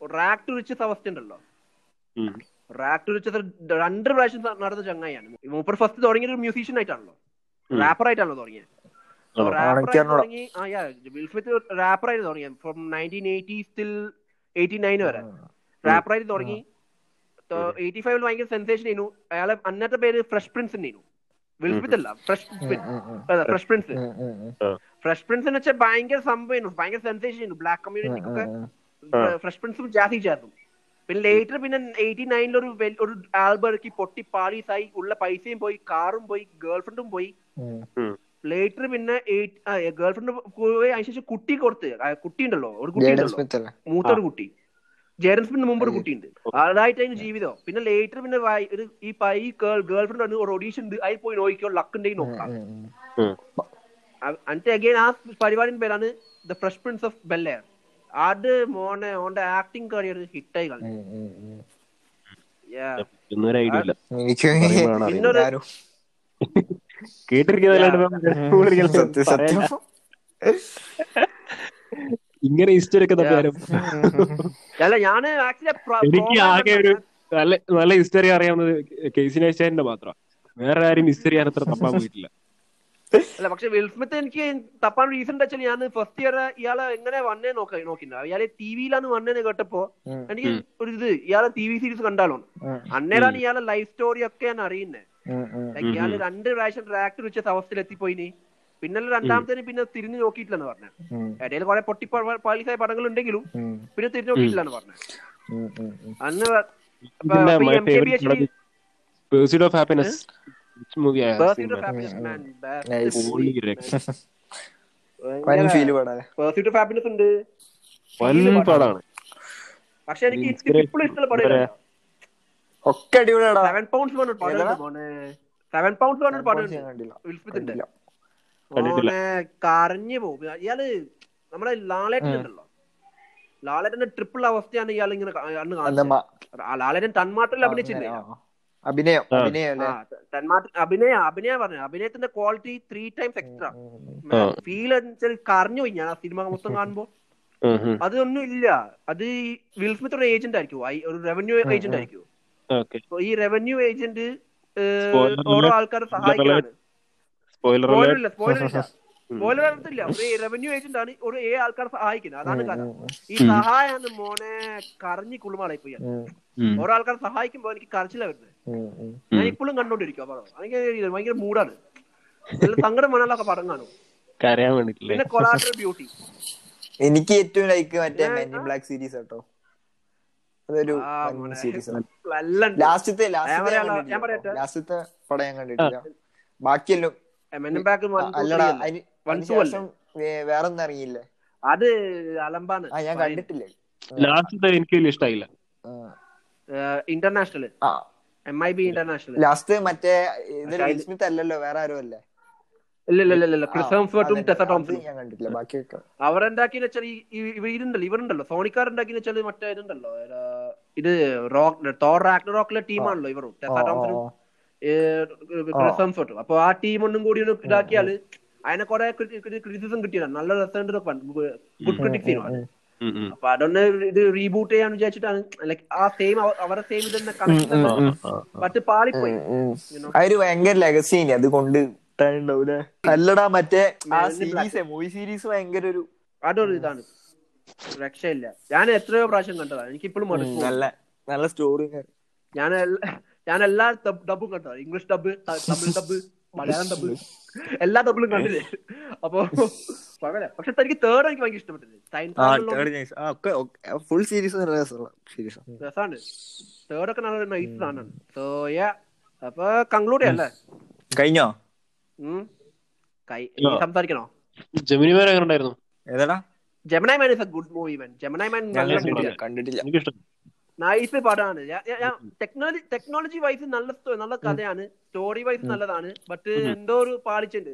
റാക്ക് ടു റിച്ചസ് അവസ്ഥ ഉണ്ടല്ലോ. റാക്ക് ടു റിച്ചസ് രണ്ട് പ്രാവശ്യം നടന്ന ചങ്ങായിയാണ്. മൂപ്പർ ഫസ്റ്റ് തുടങ്ങിയ ഒരു മ്യൂസീഷ്യൻ ആയിട്ടാണല്ലോ. റാപ്പർ ആയിട്ടാണല്ലോ തുടങ്ങിയത്. വിൽസ്മിത്ത് റാപ്പർ ആയിട്ട് തുടങ്ങിയത് from nineteen eighties till eighty nine വരെ. റാപ്പർ ആയിട്ട് തുടങ്ങി. എയ്റ്റി ഫൈവിൽ ഭയങ്കര സെൻസേഷൻ ചെയ്യുന്നു അയാളെ അന്നത്തെ പേര് ഫ്രഷ് പ്രിൻസ് ചെയ്യുന്നു വിൽസ്മിത്ത് അല്ല fresh fresh prince fresh prince എന്ന് വെച്ചാൽ ഭയങ്കര സംഭവം ഭയങ്കര സെൻസേഷൻ ചെയ്യുന്നു ബ്ലാക്ക് കമ്മ്യൂണിറ്റിക്കൊക്കെ ഫ്രഷ് പ്രിൻസും ജാസി ചേർന്നു. പിന്നെ ലേറ്റർ പിന്നെ എയ്റ്റി നയനിൽ ഒരു ഒരു ആൽബം ഇറക്കി പൊട്ടി പാളീസായി. ഉള്ള പൈസയും പോയി കാറും പോയി ഗേൾഫ്രണ്ടും പോയി. ലേറ്റർ പിന്നെ ഗേൾഫ്രണ്ട് പോയി അതിനുശേഷം കുട്ടി കൊടുത്ത്. കുട്ടിണ്ടല്ലോ കുട്ടി ഉണ്ടല്ലോ. ഒരു കുട്ടി ഉണ്ടല്ലോ മൂത്തൊരു കുട്ടി. ജെറൻ സ്മിന് മുമ്പ് ഒരു കുട്ടിയുണ്ട്. അതായിട്ട് അതിന് ജീവിതം. പിന്നെ ലേറ്റർ പിന്നെ ഒരു ഈ പൈ ഗേൾ ഫ്രണ്ട് ഒരു ഒഡീഷൻ ഉണ്ട്. അതിൽ പോയി നോക്കിയോ ലക്ക് ഉണ്ടെങ്കിൽ നോക്കാം. എന്നിട്ട് അഗൈൻ ആ പരിപാടിന്റെ പേരാണ് the fresh prince of Bel Air അത് മോനെ ഓന്റെ ആക്ടിങ് കരിയർ ഹിറ്റായി കളഞ്ഞു. കേട്ടിരിക്കുന്ന കേട്ടിരിക്കുന്നതല്ലാണ്ട് ഇങ്ങനെ ഹിസ്റ്ററി ഒക്കെ [laughs] അല്ല ആക്ച്വലി എനിക്ക് ആകെ ഒരു നല്ല നല്ല ഹിസ്റ്ററി അറിയാവുന്നത് കേസി നേച്ചാന്റെ മാത്രം വേറെ ആരും ഹിസ്റ്ററി ഞാൻ അത്ര തപ്പാൻ പോയിട്ടില്ല. അല്ല പക്ഷെ വിൽസ്മിത്ത് എനിക്ക് തപ്പാൻ റീസൺ വെച്ചാൽ ഞാൻ ഫസ്റ്റ് ഇയർ ഇയാളെ എങ്ങനെ വന്നേ നോക്കി നോക്കില്ല ഇയാളെ ടി വിയിലാണ് വന്നേന്ന് കേട്ടപ്പോ എനിക്ക് ഒരു ഇത് ഇയാളെ ടി വി സീരീസ് കണ്ടാലോ? അന്നേരാണ് ഇയാളെ ലൈഫ് സ്റ്റോറി ഒക്കെ ഞാൻ അറിയുന്നത് ഇയാൾ രണ്ട് പ്രാവശ്യം ട്രാക്ടർ വെച്ച അവസ്ഥയിൽ എത്തിപ്പോയിനി. പിന്നെ രണ്ടാമത്തേന് പിന്നെ തിരിഞ്ഞു നോക്കിയിട്ടില്ലെന്ന് പറഞ്ഞു. ഇടയിൽ കുറെ പൊട്ടി പാളിസായ പടങ്ങൾ ഉണ്ടെങ്കിലും പിന്നെ തിരിഞ്ഞു നോക്കിയിട്ടില്ലെന്ന് പറഞ്ഞു. അന്ന് Pursuit of Happiness, man. വൻ ഫീൽ പാടാ Pursuit of Happiness ഉണ്ട്. വൻ പടാണ്. പക്ഷെ എനിക്ക് Inspiration. ഇപ്പോഴും ഇഷ്ടമുള്ള പടം ഒക്കെ അടിപൊളിയാണ് സെവൻ പൗണ്ട്സ് സെവൻ പൗണ്ട്സ് പടം വിൽസ്മിത്തിന്റെ കരഞ്ഞു പോകും. ഇയാൾ നമ്മുടെ ലാലേട്ടൻ ഉണ്ടല്ലോ ലാലേട്ടന്റെ ട്രിപ്പിൾ അവസ്ഥയാണ് ഇയാൾ ഇങ്ങനെ ലാലേട്ടൻ തന്മാട്ടിൽ അഭിനയിച്ചില്ലേ. അഭിനയം. അഭിനയം? അല്ലേ? അഭിനയ അഭിനയ പറഞ്ഞു അഭിനയത്തിന്റെ quality three times extra feel feel കരഞ്ഞു പോയി ഞാൻ ആ സിനിമ മൊത്തം കാണുമ്പോ. അതൊന്നും ഇല്ല. അത് വിൽസ്മിത്ത് ഒരു ഏജന്റ് ആയിരിക്കും. ഒരു റവന്യൂ ഏജന്റ് ആയിരിക്കും. ഈ റവന്യൂ ഏജന്റ് ഓരോ ആൾക്കാരെ സഹായിക്കാനാണ് സ്പോയിലർ ഒരു റവന്യൂ ഏജന്റ് ആണ് ഒരു ഏ ആൾക്കാരെ സഹായിക്കുന്നത്. അതാണ് കഥ. ഈ സഹായാണ് മോനെ കരഞ്ഞി കുളുമാളായി പോയി ഓരോ ആൾക്കാരെ സഹായിക്കുമ്പോ എനിക്ക് കരച്ചില വരുന്നത്. ഞാൻ ഇപ്പോഴും കണ്ടോണ്ടിരിക്കും. പടം എനിക്ക് ഭയങ്കര മൂടാണ് നല്ല സങ്കടം വേണമല്ലോ പടം കാണും. പിന്നെ കൊളാട്ടർ ബ്യൂട്ടി എനിക്ക് ഏറ്റവും ലൈക്ക് മറ്റേ ബ്ലാക്ക് സീരീസ് കേട്ടോ അതൊരു സീരീസ് ലാസ്റ്റത്തെ ഞാൻ ലാസ്റ്റത്തെ. ലാസ്റ്റത്തെ പടം ഞാൻ കണ്ടിട്ടില്ല. ബാക്കിയെല്ലാം ശേഷം ഇറങ്ങിയില്ലേ അത് അലമ്പാണ് ഞാൻ കണ്ടിട്ടില്ലേ? ലാസ്റ്റത്തെ എനിക്ക് വലിയ ഇഷ്ടമായില്ല ഇന്റർനാഷണൽ ആ. M I B international last മറ്റേ സ്മിത്ത് അല്ലല്ലോ വേറെ ആരും അല്ലേ? അവരെന്താക്കിന്ന് വെച്ചാൽ ഇവരുണ്ടല്ലോ ഇവരുണ്ടല്ലോ. സോണിക്കാർ ഉണ്ടാക്കിന്ന് വെച്ചാൽ മറ്റേ ഇതുണ്ടല്ലോ ഇത് റോക്ക് തോർ ടീമാണല്ലോ ഇവരും. ടെസ ടോംസണും ആ, ക്രിസ് ഹെംസ്വർത്തും അപ്പൊ ആ ടീം ഒന്നും കൂടി ഒന്ന് ഇതാക്കിയാൽ അതിനെ കുറെ ക്രിറ്റിസിസം കിട്ടിയതാണ്. നല്ല രസമുണ്ട് ഗുഡ് ക്രിറ്റിക്സ് ഉം. അപ്പൊ അതൊന്ന് ഇത് റീബൂട്ട് ചെയ്യാന്ന് വിചാരിച്ചിട്ടാണ്. ലൈക് ആ സെയിം അവരുടെ സെയിം ഇതെന്നെ കണക്ഷൻ ആ, ആ. മറ്റ് പാളിപ്പോയി. ഒരു ഭയങ്കര ലെഗസി അത് കൊണ്ട് അല്ലടാ മറ്റേ ആ സീരീസ് മൂവി സീരീസ് ഭയങ്കര ഒരു അതൊരു ഇതാണ്. രക്ഷയില്ല. ഞാൻ എത്രയോ പ്രാവശ്യം കണ്ടതാ. എനിക്ക് ഇപ്പോഴും നല്ല നല്ല സ്റ്റോറി ഞാൻ ഞാൻ എല്ലാ ഡബും കണ്ടോ English dub Tamil dub Malayalam dub എല്ലാ ഡബിലും കണ്ടില്ലേ? അപ്പൊ കുഴപ്പമില്ല. പക്ഷെ തനിക്ക് തേർഡ് എനിക്ക് ഭയങ്കര ഇഷ്ടപ്പെട്ടത് ഫുൾ സീരീസ് നല്ല രസമുള്ള സീരീസ് രസമാണ് തേർഡ് ഒക്കെ നല്ല നൈസ് സാധനമാണ്. സോ യാ അപ്പൊ കൺക്ലൂഡ് അല്ലേ? കഴിഞ്ഞോ. സംസാരിക്കണോ? ജമിനി മാൻ എങ്ങനെ ഉണ്ടായിരുന്നു? Gemini man is a good movie man Gemini man കണ്ടിട്ടില്ല. എനിക്കിഷ്ടം. നൈസ് പടമാണ് ടെക്നോളജി ടെക്നോളജി വൈസ് നല്ല നല്ല കഥയാണ്. സ്റ്റോറി വൈസ് നല്ലതാണ്. ബട്ട് എന്തോ ഒരു പാളിച്ചുണ്ട്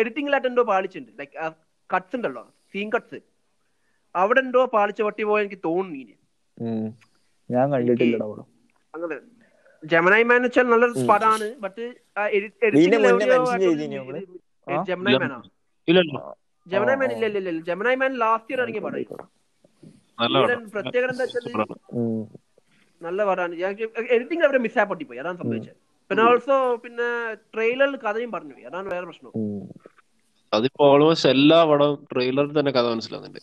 എഡിറ്റിംഗിലായിട്ട് എന്തോ പാളിച്ചുണ്ട് ലൈക്ക് കട്ട്സ് ഉണ്ടല്ലോ. സീൻ കട്ട്സ് അവിടെ എന്തോ പാളിച്ച പട്ടി പോയ എനിക്ക് തോന്നുന്നു ഇനി. ഞാൻ കണ്ടിട്ടില്ല അങ്ങനെ. ജമനായി മാൻ വെച്ചാൽ നല്ലൊരു പടമാണ് ബട്ട്? ജമനായി മാനാ ജമനായി മാൻ ഇല്ല ഇല്ല. ഇല്ല. ജമനായി മാൻ ലാസ്റ്റ് ഇയർ ഇറങ്ങിയ പടം. പ്രത്യേകത എന്താ വെച്ചാൽ. നല്ല പടമാണ് എഡിറ്റിംഗ് അവരെ മിസ്സാ പോയി അതാണ് സംഭവിച്ചത്. പിന്നെ ഓൾസോ പിന്നെ ട്രെയിലറിൽ കഥയും പറഞ്ഞു പോയി. അതാണ് വേറെ പ്രശ്നം. അതിപ്പോ ഓൾമോസ്റ്റ് എല്ലാ പടവും ട്രെയിലറിൽ തന്നെ കഥ മനസ്സിലാകുന്നുണ്ട്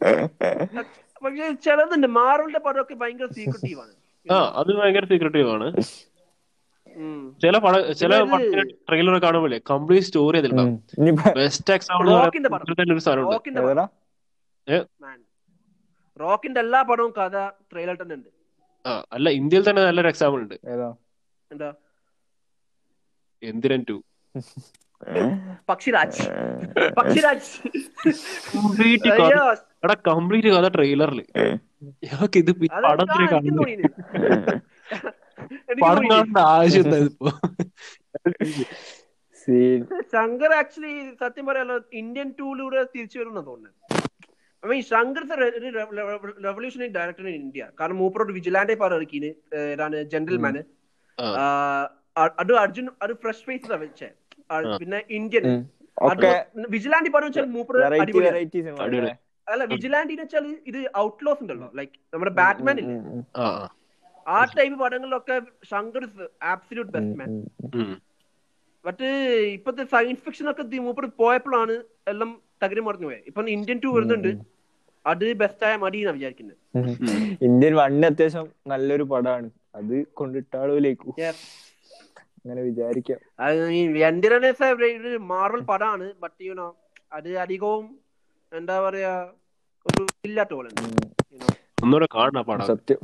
[laughs] പക്ഷെ ചിലതുണ്ട്. മാർവലിന്റെ പടമൊക്കെ ഭയങ്കര സീക്രട്ടീവ് ആണ്. ആ അത് ഭയങ്കര സീക്രട്ടീവ് ആണ്. ഉം. ചില പട ചില ട്രെയിലർ കാണുമ്പോഴേ കംപ്ലീറ്റ് സ്റ്റോറി. അതിലുണ്ടാവും. ബെസ്റ്റ് എക്സാമ്പിൾ തന്നെ ഒരു സാധനമുണ്ട് റോക്കിന്റെ എല്ലാ പടവും കഥ ട്രെയിലർ തന്നെ ഉണ്ട്. അല്ല ഇന്ത്യയിൽ തന്നെ നല്ലൊരു എക്സാമ്പിൾ ഉണ്ട്? എന്താ? എന്തിരൻ ടു. പക്ഷിരാജ്. പക്ഷിരാജ്. എടാ കംപ്ലീറ്റ് കഥ ട്രെയിലറിൽ ഞങ്ങൾക്ക് ഇത് പടത്തിന് കണ്ടു പടം. കാണേണ്ട ആവശ്യം ഇപ്പോ ശങ്കർ ആക്ച്വലി സത്യം പറയാലോ ഇന്ത്യൻ ടൂലൂടെ തിരിച്ചു വരുമെന്നാണ് തോന്നുന്നത്. I mean Shankar revolutionary director in India കാരണം മൂപ്പറോട് വിജിലാൻഡെ പാറ ഇറക്കിന് ഏതാണ് ജെന്റിൽമാന്. അത് അർജുൻ ഒരു ഫ്രഷ് ഫേസ് വെച്ചേ. പിന്നെ ഇന്ത്യൻ. വിജിലാൻഡി പറഞ്ഞു വെച്ചാൽ മൂപ്പർ അടിപൊളി. അല്ല? വിജിലാൻഡി എന്ന് വെച്ചാൽ ഇത് ഔട്ട്ലോസ് ഉണ്ടല്ലോ. ലൈക്ക് നമ്മുടെ ബാറ്റ്മാൻ ഇല്ല? ആ ആ. ആ type പടങ്ങളിലൊക്കെ Shankar absolute best man. But ഇപ്പത്തെ സയൻസ് ഫിക്ഷൻ ഒക്കെ മൂപ്പർ പോയപ്പോഴാണ് എല്ലാം തകരി മറന്നു പോയത് ഇപ്പൊ ഇന്ത്യൻ ടു വരുന്നുണ്ട്. അത് ബെസ്റ്റ് ആയ മതി എന്നാ വിചാരിക്കുന്നത് ഇന്ത്യൻ വണ്ണ് അത്യാവശ്യം നല്ലൊരു പടമാണ് അത് കൊണ്ടിട്ടാളും അങ്ങനെ വിചാരിക്കാം. ഒരു മാർവൽ പടമാണ് ബട്ട് യുനോ അത് അധികവും എന്താ പറയാ ഒരു ഇല്ലാത്ത പോലെ. സത്യം.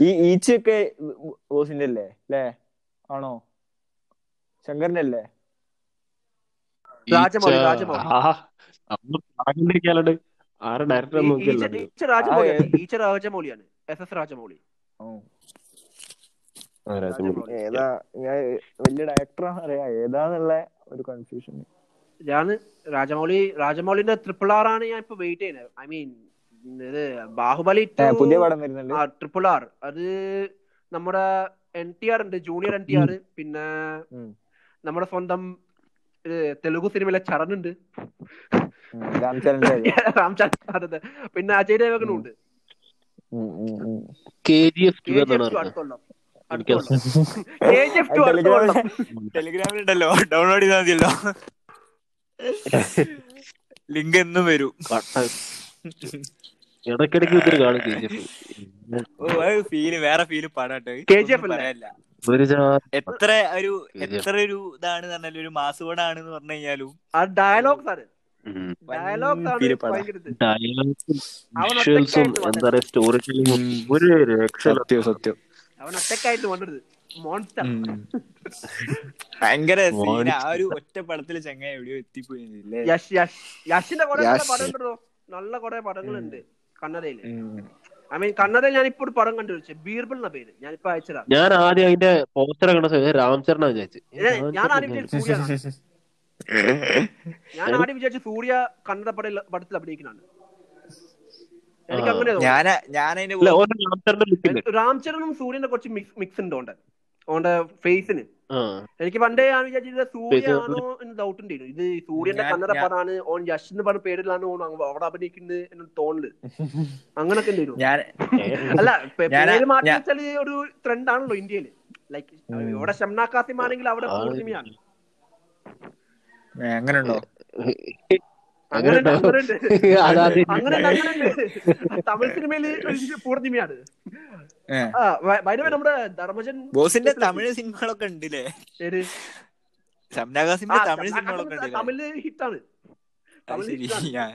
ഈ ഈച്ചയൊക്കെ ബോസിന്റെ അല്ലേ അല്ലേ ആണോ ശങ്കറിന്റെ അല്ലേ രാജമൗലി, ഈച്ച- എസ് എസ്. ഏതാ ഞാൻ വലിയ ഡയറക്ടറാണ് അറിയാ. ഏതാന്നുള്ള ഒരു കൺഫ്യൂഷൻ ഞാൻ രാജമൗലി രാജമൗലിന്റെ ട്രിപ്പിൾ ആർ ആണ് ഞാൻ ഇപ്പൊ വെയിറ്റ് ചെയ്യുന്നത്. ഐ മീൻ ഇത് ബാഹുബലി പുതിയ പടം വരുന്നുണ്ട്. ട്രിപ്പിൾ ആർ അത് നമ്മുടെ എൻ ടി ആർ ഉണ്ട്. ജൂനിയർ എൻ ടി ആർ പിന്നെ നമ്മുടെ സ്വന്തം തെലുഗു സിനിമയിലെ ചരൺ ഉണ്ട് ഉം, രാംചരന്റെ. [laughs] പിന്നെ അജയ് ദേവകനും ഉണ്ട്. K G F to [laughs] ടെലിഗ്രാമിലുണ്ടല്ലോ. Download ചെയ്താൽ മതിയല്ലോ. ലിങ്ക് എന്നും വരും. ഇടക്കിടക്ക് ഇടയ്ക്കിടയ്ക്ക് ഇതിന് കാണും കെ ജി എഫ്. ഓ അത് ഫീൽ വേറെ ഫീൽ പടാട്ടോ. KGF അല്ലേ? പറയാനില്ല. ഒരു എത്ര ഒരു. എത്ര ഒരു ഇതാണ് പറഞ്ഞാലും ഒരു മാസുപടാണെന്ന് പറഞ്ഞു കഴിഞ്ഞാലും ആ ഡയലോഗ്സ് ആണ് സത്യം സത്യം. ഭയങ്കര ആ ഒരു ഒറ്റ പടത്തിൽ ചങ്ങ എവിടെയോ എത്തിപ്പോയില്ലേ? യശിന്റെ. നല്ല കുറെ പടങ്ങളുണ്ട് കന്നഡയിൽ ഐ മീൻ കന്നഡയിൽ ഞാൻ ഇപ്പോൾ ഒരു പടം കണ്ടുപിടിച്ചു. ബീർബിൾ എന്ന പേര്. ഞാൻ ഇപ്പൊ അയച്ചതാ. ഞാൻ ആദ്യം അതിന്റെ പോസ്റ്റർ കണ്ട സമയത്ത് രാംചരണ വിചാരിച്ചു ഞാൻ ആദ്യം [laughs] [laughs] ഞാൻ ആദ്യം വിചാരിച്ചു സൂര്യ കന്നഡ പട പടത്തിൽ അഭിനയിക്കുന്നതാണ്. എനിക്ക് അങ്ങനെ രാംചരനും സൂര്യന്റെ കുറച്ച് മിക്സ് മിക്സ് ഉണ്ട് ഓണ്ട് ഓണ്ട് ഫേസിന്. എനിക്ക് പണ്ടേ ഞാൻ വിചാരിച്ചത് സൂര്യാണോ എന്ന് ഡൗട്ട് ഉണ്ടായിരുന്നു. ഇത് സൂര്യന്റെ കന്നഡ പടാണ് ഓൺ യശ് എന്ന് പറഞ്ഞ പേരിലാണ് ഓൺ അവിടെ അഭിനയിക്കുന്നത് എന്ന് തോന്നൽ. അങ്ങനൊക്കെ ഉണ്ടായിരുന്നു. ഞാൻ അല്ല പേര് മാറ്റി വെച്ചാൽ വെച്ചാൽ ഒരു ട്രെൻഡ് ആണല്ലോ ഇന്ത്യയിൽ. ലൈക്ക് ഇവിടെ ഷംനാ കാസിം ആണെങ്കിൽ അവിടെ. പൂർണിമയാണ് അങ്ങനെ ഉണ്ടോ അങ്ങനെ. തമിഴ് പൂർണിമയാണ് നമ്മുടെ ധർമ്മജൻ ബോസിന്റെ തമിഴ് സിനിമകളൊക്കെ ഉണ്ടല്ലേ? ശംനാകാസിന്റെ തമിഴ് സിനിമകളൊക്കെ തമിഴ് ശരി. ഹിറ്റാണ്. ഞാൻ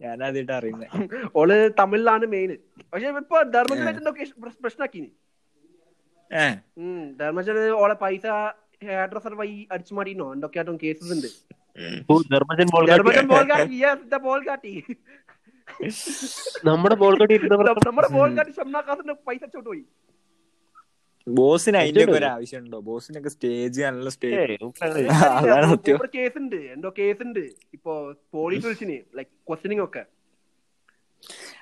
ഞാനാദ്യമായിട്ട് അറിയുന്നത് ഓൾ തമിഴിലാണ് മെയിൻ പക്ഷെ ഇപ്പൊ ധർമ്മജൻ എന്തൊക്കെ പ്രശ്നമാക്കി ഏ. ധർമ്മജൻ ഓളെ പൈസ ഹെയർ ഡ്രസ്സർ വഴി അടിച്ചു മാറ്റിനോ എന്തൊക്കെയായിട്ടും കേസസ് ഉണ്ട്? നമ്മുടെ ബോൾ കട്ടി ഇരുന്നവർ നമ്മുടെ ബോൾ കാട്ടി ഷംനാഖാസിന്റെ പൈസ അച്ചോട്ട് പോയി. ബോസിന് അതിന്റെ ഒക്കെ ഇതുണ്ട്. ഒരു ആവശ്യമുണ്ടോ? ബോസിനൊക്കെ സ്റ്റേജ് നല്ല സ്റ്റേജ് ഏയ്, നമുക്കങ്ങനെ അതാണ് സത്യം. കേസ് ഉണ്ട്. എന്തോ കേസ് ഉണ്ട്. ഇപ്പൊ പോലീസ് വിളിച്ചിന് ലൈക്ക് ക്വസ്റ്റനിങ് ഒക്കെ.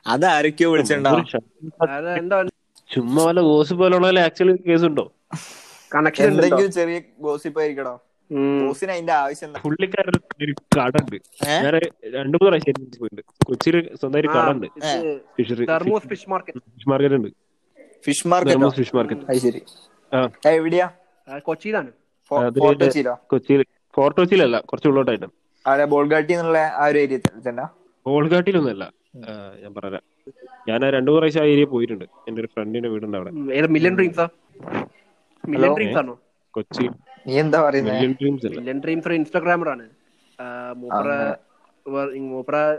അത് ആരൊക്കെയോ വിളിച്ചിട്ടുണ്ടോ? ഒരു ശ- അത് എന്തോ ചുമ്മാ വല്ല ബോസ് പോലുള്ള ആക്ച്വലി കേസ് ഉണ്ടോ? കണക്ഷൻ എന്തെങ്കിലും ചെറിയ ഗോസിപ്പ് ആയിരിക്കടോ ബോസിന് അതിന്റെ ആവശ്യം എന്താ? കടണ്ട്. ഞാൻ രണ്ടു മൂന്ന് പ്രാവശ്യം പോയിട്ടുണ്ട്. കൊച്ചിയിൽ സ്വന്തമായിട്ട് കടണ്ട്. Fishery fish market. Fish market ഉണ്ട്. Fish market? Fish market. എവിടെയാ? കൊച്ചിയിലാണ്. കൊച്ചിയിൽ ഫോർട്ട് കൊച്ചിയിലല്ല കുറച്ച് ഉള്ളോട്ടായിട്ട്. ബോൾഗാട്ടി എന്നുള്ള ആ ഒരു ഏരിയ ബോൾഗാട്ടിയിലൊന്നല്ല ഞാൻ പറയാം. ഞാൻ ആ രണ്ടു പ്രാവശ്യം ആ ഏരിയ പോയിട്ടുണ്ട്. എന്റെ ഒരു ഫ്രണ്ടിന്റെ വീടുണ്ട് അവിടെ. മില്യൺ ഡ്രീംസാ മില്യൺ ഡ്രീംസ് ആണോ? കൊച്ചി. നീ എന്താ പറയുന്നത് മില്യൺ ഡ്രീംസ് അല്ല. മില്യൺ ഡ്രീംസ് ഒരു ഇൻസ്റ്റാഗ്രാമർ ആണ്. ആ, മൂപ്പറ വർ- മൂപ്പറ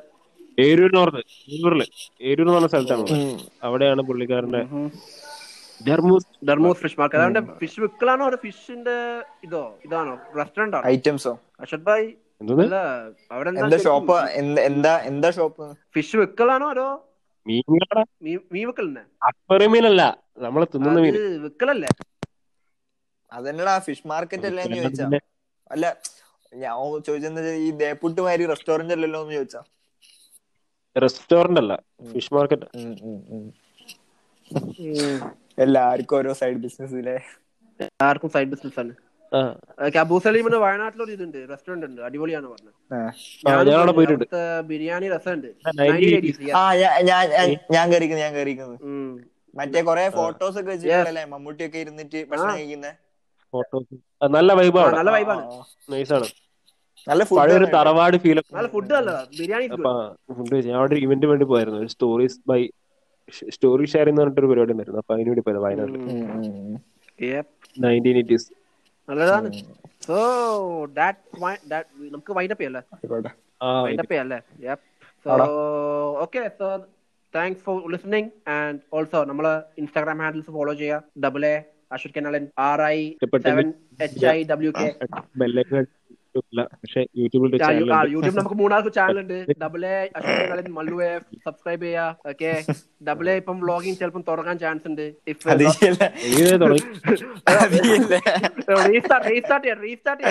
ഏരൂർ നോർത്ത് ഏരൂരിൽ. ഏരൂർ എന്ന് പറഞ്ഞ സ്ഥലത്താണ് അവിടെയാണ് പുള്ളിക്കാരന്റെ ഫിഷ് മാർക്കറ്റ്. ഫിഷ് വിക്കലാണോ അതോ ഫിഷിന്റെ ഇതോ ഇതാണോ? റെസ്റ്റോറന്റ് ആണോ? ഐറ്റംസോ അഷദ് ഭായ്? എന്താ ഷോപ്പ്? എന്താ എന്താ ഷോപ്പ്? ഫിഷ് വിക്കലാണോ അതോ മീൻ വിക്കലിനെ അപ്പറി മീനല്ല. നമ്മളെ തിന്നുന്ന മീൻ. വിക്കലല്ലേ അതന്നെടാ ഫിഷ് മാർക്കറ്റ് അല്ലേ എന്ന് ചോദിച്ചാ. അല്ല ഞാൻ ചോദിച്ചത് ഈ ദേപ്പുട്ട് മാരി റെസ്റ്റോറന്റ് അല്ലല്ലോ എന്ന് ചോദിച്ചാ. റെസ്റ്റോറന്റ് അല്ല ഫിഷ് മാർക്കറ്റ് എല്ലാവർക്കും ഓരോ സൈഡ് ബിസിനസ് ഇല്ലേ? ആർക്കും സൈഡ് ബിസിനസ് ആണ്. അബൂ സലീമിന് വയനാട്ടിലൊരു ഇതുണ്ട് റെസ്റ്റോറന്റ് ഉണ്ട് അടിപൊളിയാണ് പറഞ്ഞത്. ആ, അവിടെ പോയിട്ടുണ്ട്. ബിരിയാണി രസമുണ്ട്. ആ, ഞാൻ ഞാൻ ഞാൻ- കയറിക്കുന്നത് മറ്റേ കൊറേ ഫോട്ടോസ് ഒക്കെ വെച്ചിട്ടുണ്ടല്ലേ മമ്മൂട്ടി ഒക്കെ ഇരുന്നിട്ട് ഭക്ഷണം കഴിക്കുന്നത് ഫോട്ടോസ് നല്ല വൈബാണ് നല്ല വൈബാണ് നൈസാണ് നല്ല പഴയൊരു തറവാട് ഫീൽ നല്ല ഫുഡ് ബിരിയാണി. ഫുഡ് ഞാൻ അവിടെ ഒരു ഇവന്റ് വേണ്ടി പോയായിരുന്നു. ഒരു സ്റ്റോറീസ് ബൈ സ്റ്റോറി ഷെയർ എന്ന് പറഞ്ഞിട്ടൊരു പരിപാടി ഉണ്ടായിരുന്നു. അപ്പൊ അതിന് വേണ്ടി പോയത് വയനാട്ടിൽ. നയന്റീൻ എയ്റ്റീസ് നല്ലതാണ്. സോ ദാറ്റ് നമുക്ക് വൈൻഡപ്പ് ചെയ്യല്ലേ ആ വൈൻഡപ്പ് ചെയ്യല്ലേ yup so okay so thanks for listening and also നമ്മൾ ഇൻസ്റ്റാഗ്രാം ഹാൻഡിൽസ് ഫോളോ ചെയ്യുക. Double A Ashwath കെനാലൻ R I seven H I W K പക്ഷെ യൂട്യൂബിൽ യൂട്യൂബ് നമുക്ക് മൂന്നാൾക്ക് ചാനൽ ഉണ്ട്. Double A Ashwath Mallu F subscribe ചെയ്യാ ഓക്കെ ഡബിൾ എ ഇപ്പം vlogging ചിലപ്പം തുടങ്ങാൻ ചാൻസ് ഉണ്ട്. റീസ്റ്റാർട്ട് റീസ്റ്റാർട്ട് ചെയ്യാം റീസ്റ്റാർട്ട്.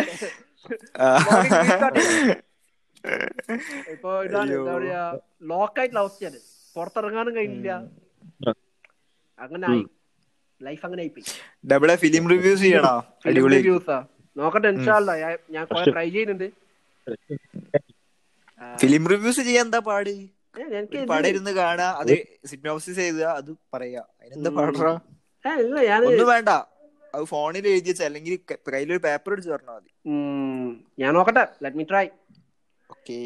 ഇപ്പൊ ഇതാണ് എന്താ പറയാ ലോക്കായിട്ടുള്ള അവസ്ഥയാണ് പുറത്തിറങ്ങാനും കഴിഞ്ഞില്ല. അങ്ങനെ ആയി. ലൈഫ് അങ്ങനെ ആയിപ്പോയി. ഡബിളെ ഫിലിം റിവ്യൂസ് ചെയ്യണോ? [laughs] അടിപൊളി. റിവ്യൂസാ നോക്കട്ടെ ഇൻഷാല്ല ഞാൻ കുറെ ട്രൈ ചെയ്യുന്നുണ്ട് ഫിലിം റിവ്യൂസ് ചെയ്യാൻ എന്താ പാട്? പടം ഇരുന്ന് കാണാ അത് സിഗ്നോസിസ് ചെയ്ത അത് പറയാ. അതിനെന്താ പാടാ? ഒന്നും വേണ്ട. അത് ഫോണിൽ എഴുതി വെച്ച അല്ലെങ്കിൽ കയ്യിലൊരു പേപ്പർ എടുത്ത് പറഞ്ഞാൽ മതി ഞാൻ നോക്കട്ടെ. ലെറ്റ് മീ ട്രൈ ഓക്കേ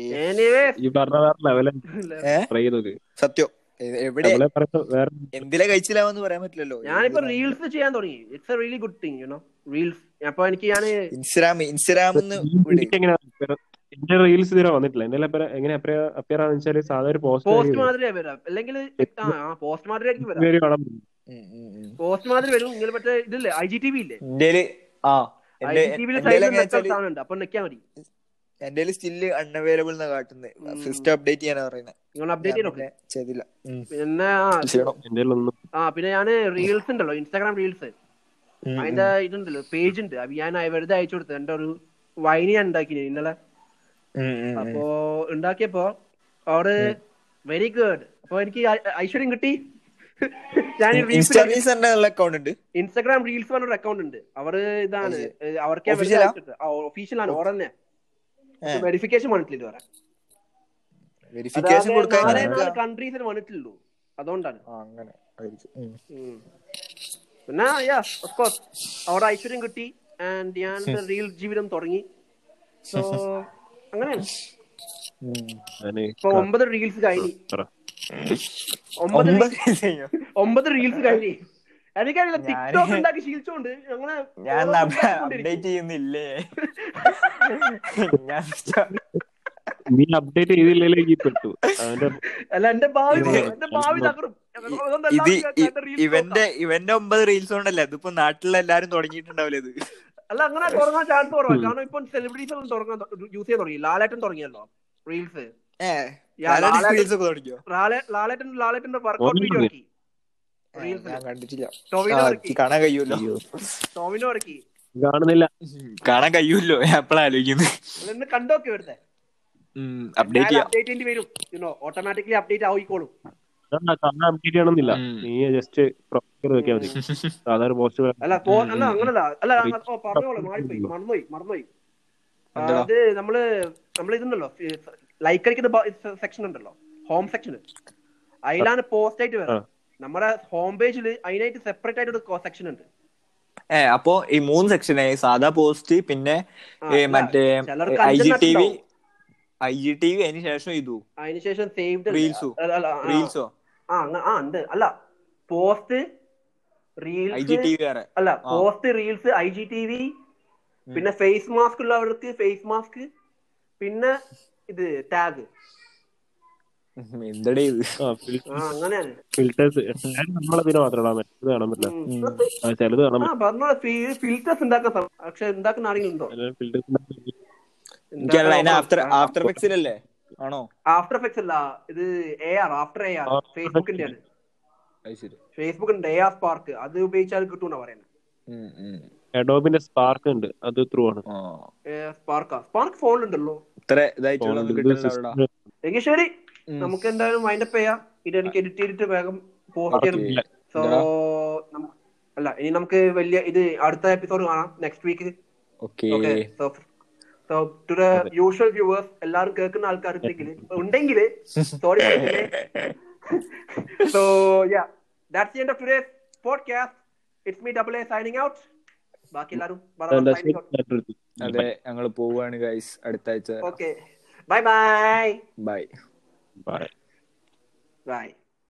ഈ പറഞ്ഞ വേറെ ലെവലെ ട്രൈ ചെയ്തോക്ക് സത്യം. എവിടെ എന്തിലെ കഴിച്ചില്ലാന്ന് പറയാൻ പറ്റില്ലല്ലോ. ഞാനിപ്പോ റീൽസ് ചെയ്യാൻ തുടങ്ങി. It's a really good thing you know reels അപ്പൊ എനിക്ക് ഞാൻ ഇൻസ്റ്റാഗ്രാം ഇൻസ്റ്റാഗ്രാം എന്റെ റീൽസ് ഇതുവരെ വന്നിട്ടില്ല. എന്റെ എങ്ങനെ അപ്പിയർ ആണെന്ന് വെച്ചാൽ സാധാരണ ഒരു പോസ്റ്റ് പോസ്റ്റ് മാതിരി വരാം. അല്ലെങ്കിൽ ആ പോസ്റ്റ് മാതിരി ആയിരിക്കും വരാം. പോസ്റ്റ് മാതിരി വരും. ഇങ്ങനെ മറ്റേ ഇതില്ലേ? ഐ ജി ടി വി ഇല്ലേ? ആ ഐ ജി ടി വിയിൽ സൈഡിൽ സാധനം ഉണ്ട്. അപ്പൊ നിക്കാൻ മതി. എന്റെ സ്റ്റിൽ അൺഅവൈലബിൾ എന്നാ കാട്ടുന്നത് ഫസ്റ്റ് അപ്ഡേറ്റ് ചെയ്യാനാ പറയുന്നത് പിന്നെ ചെയ്തില്ല. പിന്നെ ആ, പിന്നെ ഞാൻ റീൽസ് ഉണ്ടല്ലോ ഇൻസ്റ്റാഗ്രാം റീൽസ് അതിന്റെ ഇതുണ്ടല്ലോ പേജ് ഉണ്ട്. അപ്പൊ ഞാൻ വെറുതെ അയച്ചു കൊടുത്തു. എന്റെ ഒരു വൈനി ഞാൻ ഉണ്ടാക്കി ഇന്നലെ. അപ്പോ ഉണ്ടാക്കിയപ്പോ അവിടെ വെരി ഗുഡ് അപ്പൊ എനിക്ക് ഐ- ഐശ്വര്യം കിട്ടി. ഞാൻ റീൽസ് എന്റെ അക്കൗണ്ട് ഉണ്ട്. ഇൻസ്റ്റാഗ്രാം റീൽസ് പറഞ്ഞൊരു അക്കൗണ്ട് ഉണ്ട്. അവർ ഇതാണ് അവർക്ക്? ഒഫീഷ്യൽ ആണ് ഓർ തന്നെ. വെരിഫിക്കേഷൻ വന്നിട്ടില്ല ഇതുവരെ. വെരിഫിക്കേഷൻ കൊടുക്കാൻ വന്നിട്ടുള്ളൂ അതുകൊണ്ടാണ്. അങ്ങനെ. പിന്നെ യെസ് ഓഫ് കോഴ്സ് അവിടെ ഐശ്വര്യം കിട്ടി. ആൻഡ് ഞാൻ റിയൽ ജീവിതം തുടങ്ങി. സോ അങ്ങനെയാണ്. ഇപ്പൊ ഒമ്പത് റീൽസ് കഴിഞ്ഞു. ഒമ്പത്? ഒമ്പത് റീൽസ് കഴിഞ്ഞു. എനിക്കറിയില്ല ടിക്ടോക്ക് ഉണ്ടാക്കി ശീലിച്ചോണ്ട് അങ്ങനെ ഞാൻ അപ്ഡേറ്റ് ചെയ്യുന്നില്ലേ? [laughs] ഞാൻ നീ അപ്ഡേറ്റ് ചെയ്തില്ലെങ്കിൽ പെട്ടു. അല്ല എന്റെ ഭാവി എന്റെ ഭാവി തകറും ഇത് ഇവന്റെ ഇവന്റെ ഒമ്പത് റീൽസ് ഉണ്ടല്ലേ അതിപ്പോ നാട്ടിലെ എല്ലാരും തുടങ്ങിയിട്ടുണ്ടാവില്ല ഇത്? അല്ല അങ്ങനെ തുടങ്ങാൻ ചാൻസ് കുറവാണ് കാരണം ഇപ്പൊ സെലിബ്രിറ്റീസ് ഒന്നും തുടങ്ങാൻ യൂസ് ചെയ്യാൻ തുടങ്ങി. ലാലേട്ടൻ തുടങ്ങിയല്ലോ റീൽസ് ലാലേട്ടൻ- ലാലേട്ടൻ ലാലേട്ടന്റെ വർക്കൗട്ട് വീഡിയോ ഇറക്കി കാണാൻ കഴിയൂല്ലോ ടോവിനോ ഇറക്കി. കാണുന്നില്ല. കാണാൻ കഴിയൂല്ലോ ഞാൻ എപ്പോഴാ ആലോചിക്കുന്നത് അതൊന്ന് കണ്ടോക്കെ ഇവിടുത്തെ. അപ്ഡേറ്റ് ചെയ്യാം. അപ്ഡേറ്റ് ചെയ്യേണ്ടി വരും. യുനോ ഓട്ടോമാറ്റിക്കലി അപ്ഡേറ്റ് ആയിക്കോളും. അതാണ് കാണാൻ അപ്ഡേറ്റ് ചെയ്യണമെന്നില്ല. ഉം. നീ ജസ്റ്റ് പ്രൊഫൈൽ നോക്കിയാൽ മതി. സാധാരണ പോസ്റ്റ് അല്ല അല്ല ഉം, അങ്ങനല്ല. അല്ല ഉം. അങ്ങ- ഓ പറഞ്ഞോളൂ മാറിപ്പോയി മറന്നുപോയി മറന്നുപോയി. ആ, എന്താ? അത് നമ്മൾ നമ്മൾ ഇതുണ്ടല്ലോ ലൈക്ക് അടിക്കുന്ന സെക്ഷൻ ഉണ്ടല്ലോ ഹോം സെക്ഷൻ അതിലാണ് പോസ്റ്റ് ആയിട്ട് ആ. നമ്മുടെ ഹോം പേജിൽ അതിനായിട്ട് സെപ്പറേറ്റ് ആയിട്ട് ഒരു സെക്ഷൻ ഉണ്ട്. ഏ അപ്പൊ ഈ മൂന്ന് സെക്ഷനായി സാധാ പോസ്റ്റ് പിന്നെ മറ്റേ I G T V I G T V അതിന് ശേഷം ഇതു അതിനുശേഷം സേവ്ഡ് റീൽസോ റീൽസോ ആ ആ ഉണ്ട്. അല്ല പോസ്റ്റ് റീൽസ് അല്ല post reels I G T V പിന്നെ ഫേസ് മാസ്ക് ഉള്ളവർക്ക് ഫേസ് മാസ്ക് പിന്നെ ഇത് ടാഗ് എന്തടേ ഇത്? ഫിൽറ്റേഴ്സ് നമ്മളതിന് മാത്രം ഇടാൻ പറ്റും ഇത് കാണാൻ പറ്റില്ല. ആ, ചിലത് കാണാൻ ആ പറഞ്ഞോ ഫിൽറ്റേഴ്സ് ഉണ്ടാക്കാൻ സം- പക്ഷെ ഉണ്ടാക്കുന്ന ആരെങ്കിലും ഉണ്ടോ ഫിൽറ്റേഴ്സ് ആഫ്റ്റർ ആഫ്റ്റർ എഫക്ട്സിലല്ലേ ആണോ? ആഫ്റ്റർ എഫക്ട്സ് അല്ല ഇത് A R after A R After ഫേസ്ബുക്കിന്റെ ആണ് അത് ശരി ഫേസ്ബുക്കിന്റെ എ ആർ സ്പാർക്ക്. അത് ഉപയോഗിച്ചാൽ പറയുന്നത്. അഡോബിന്റെ സ്പാർക്ക് ഉണ്ട്. അത് ത്രൂ ആണ്. ആ. സ്പാർക്ക്? ഫോണിലുണ്ടല്ലോ. ഇത്ര ഇതായിട്ടുള്ള ശരി. നമുക്ക് എന്തായാലും വൈൻഡപ്പ് ചെയ്യാം. ഇത് എനിക്ക് എഡിറ്റ് ചെയ്തിട്ട് വേഗം പോസ്റ്റ് ചെയ്യണം. സോ അല്ല ഇനി നമുക്ക് വലിയ ഇത് അടുത്ത എപ്പിസോഡ് കാണാം next week so so to the usual viewers എല്ലാവരും കേൾക്കുന്ന ആൾക്കാർ ഉണ്ടെങ്കിൽ sorry so yeah that's end of today's podcast it's me double A signing out ബാക്കി എല്ലാവരും അതെ ഞങ്ങൾ പോവുകയാണ് ഗൈസ് അടുത്ത ആഴ്ച. Okay bye bye bye bye bye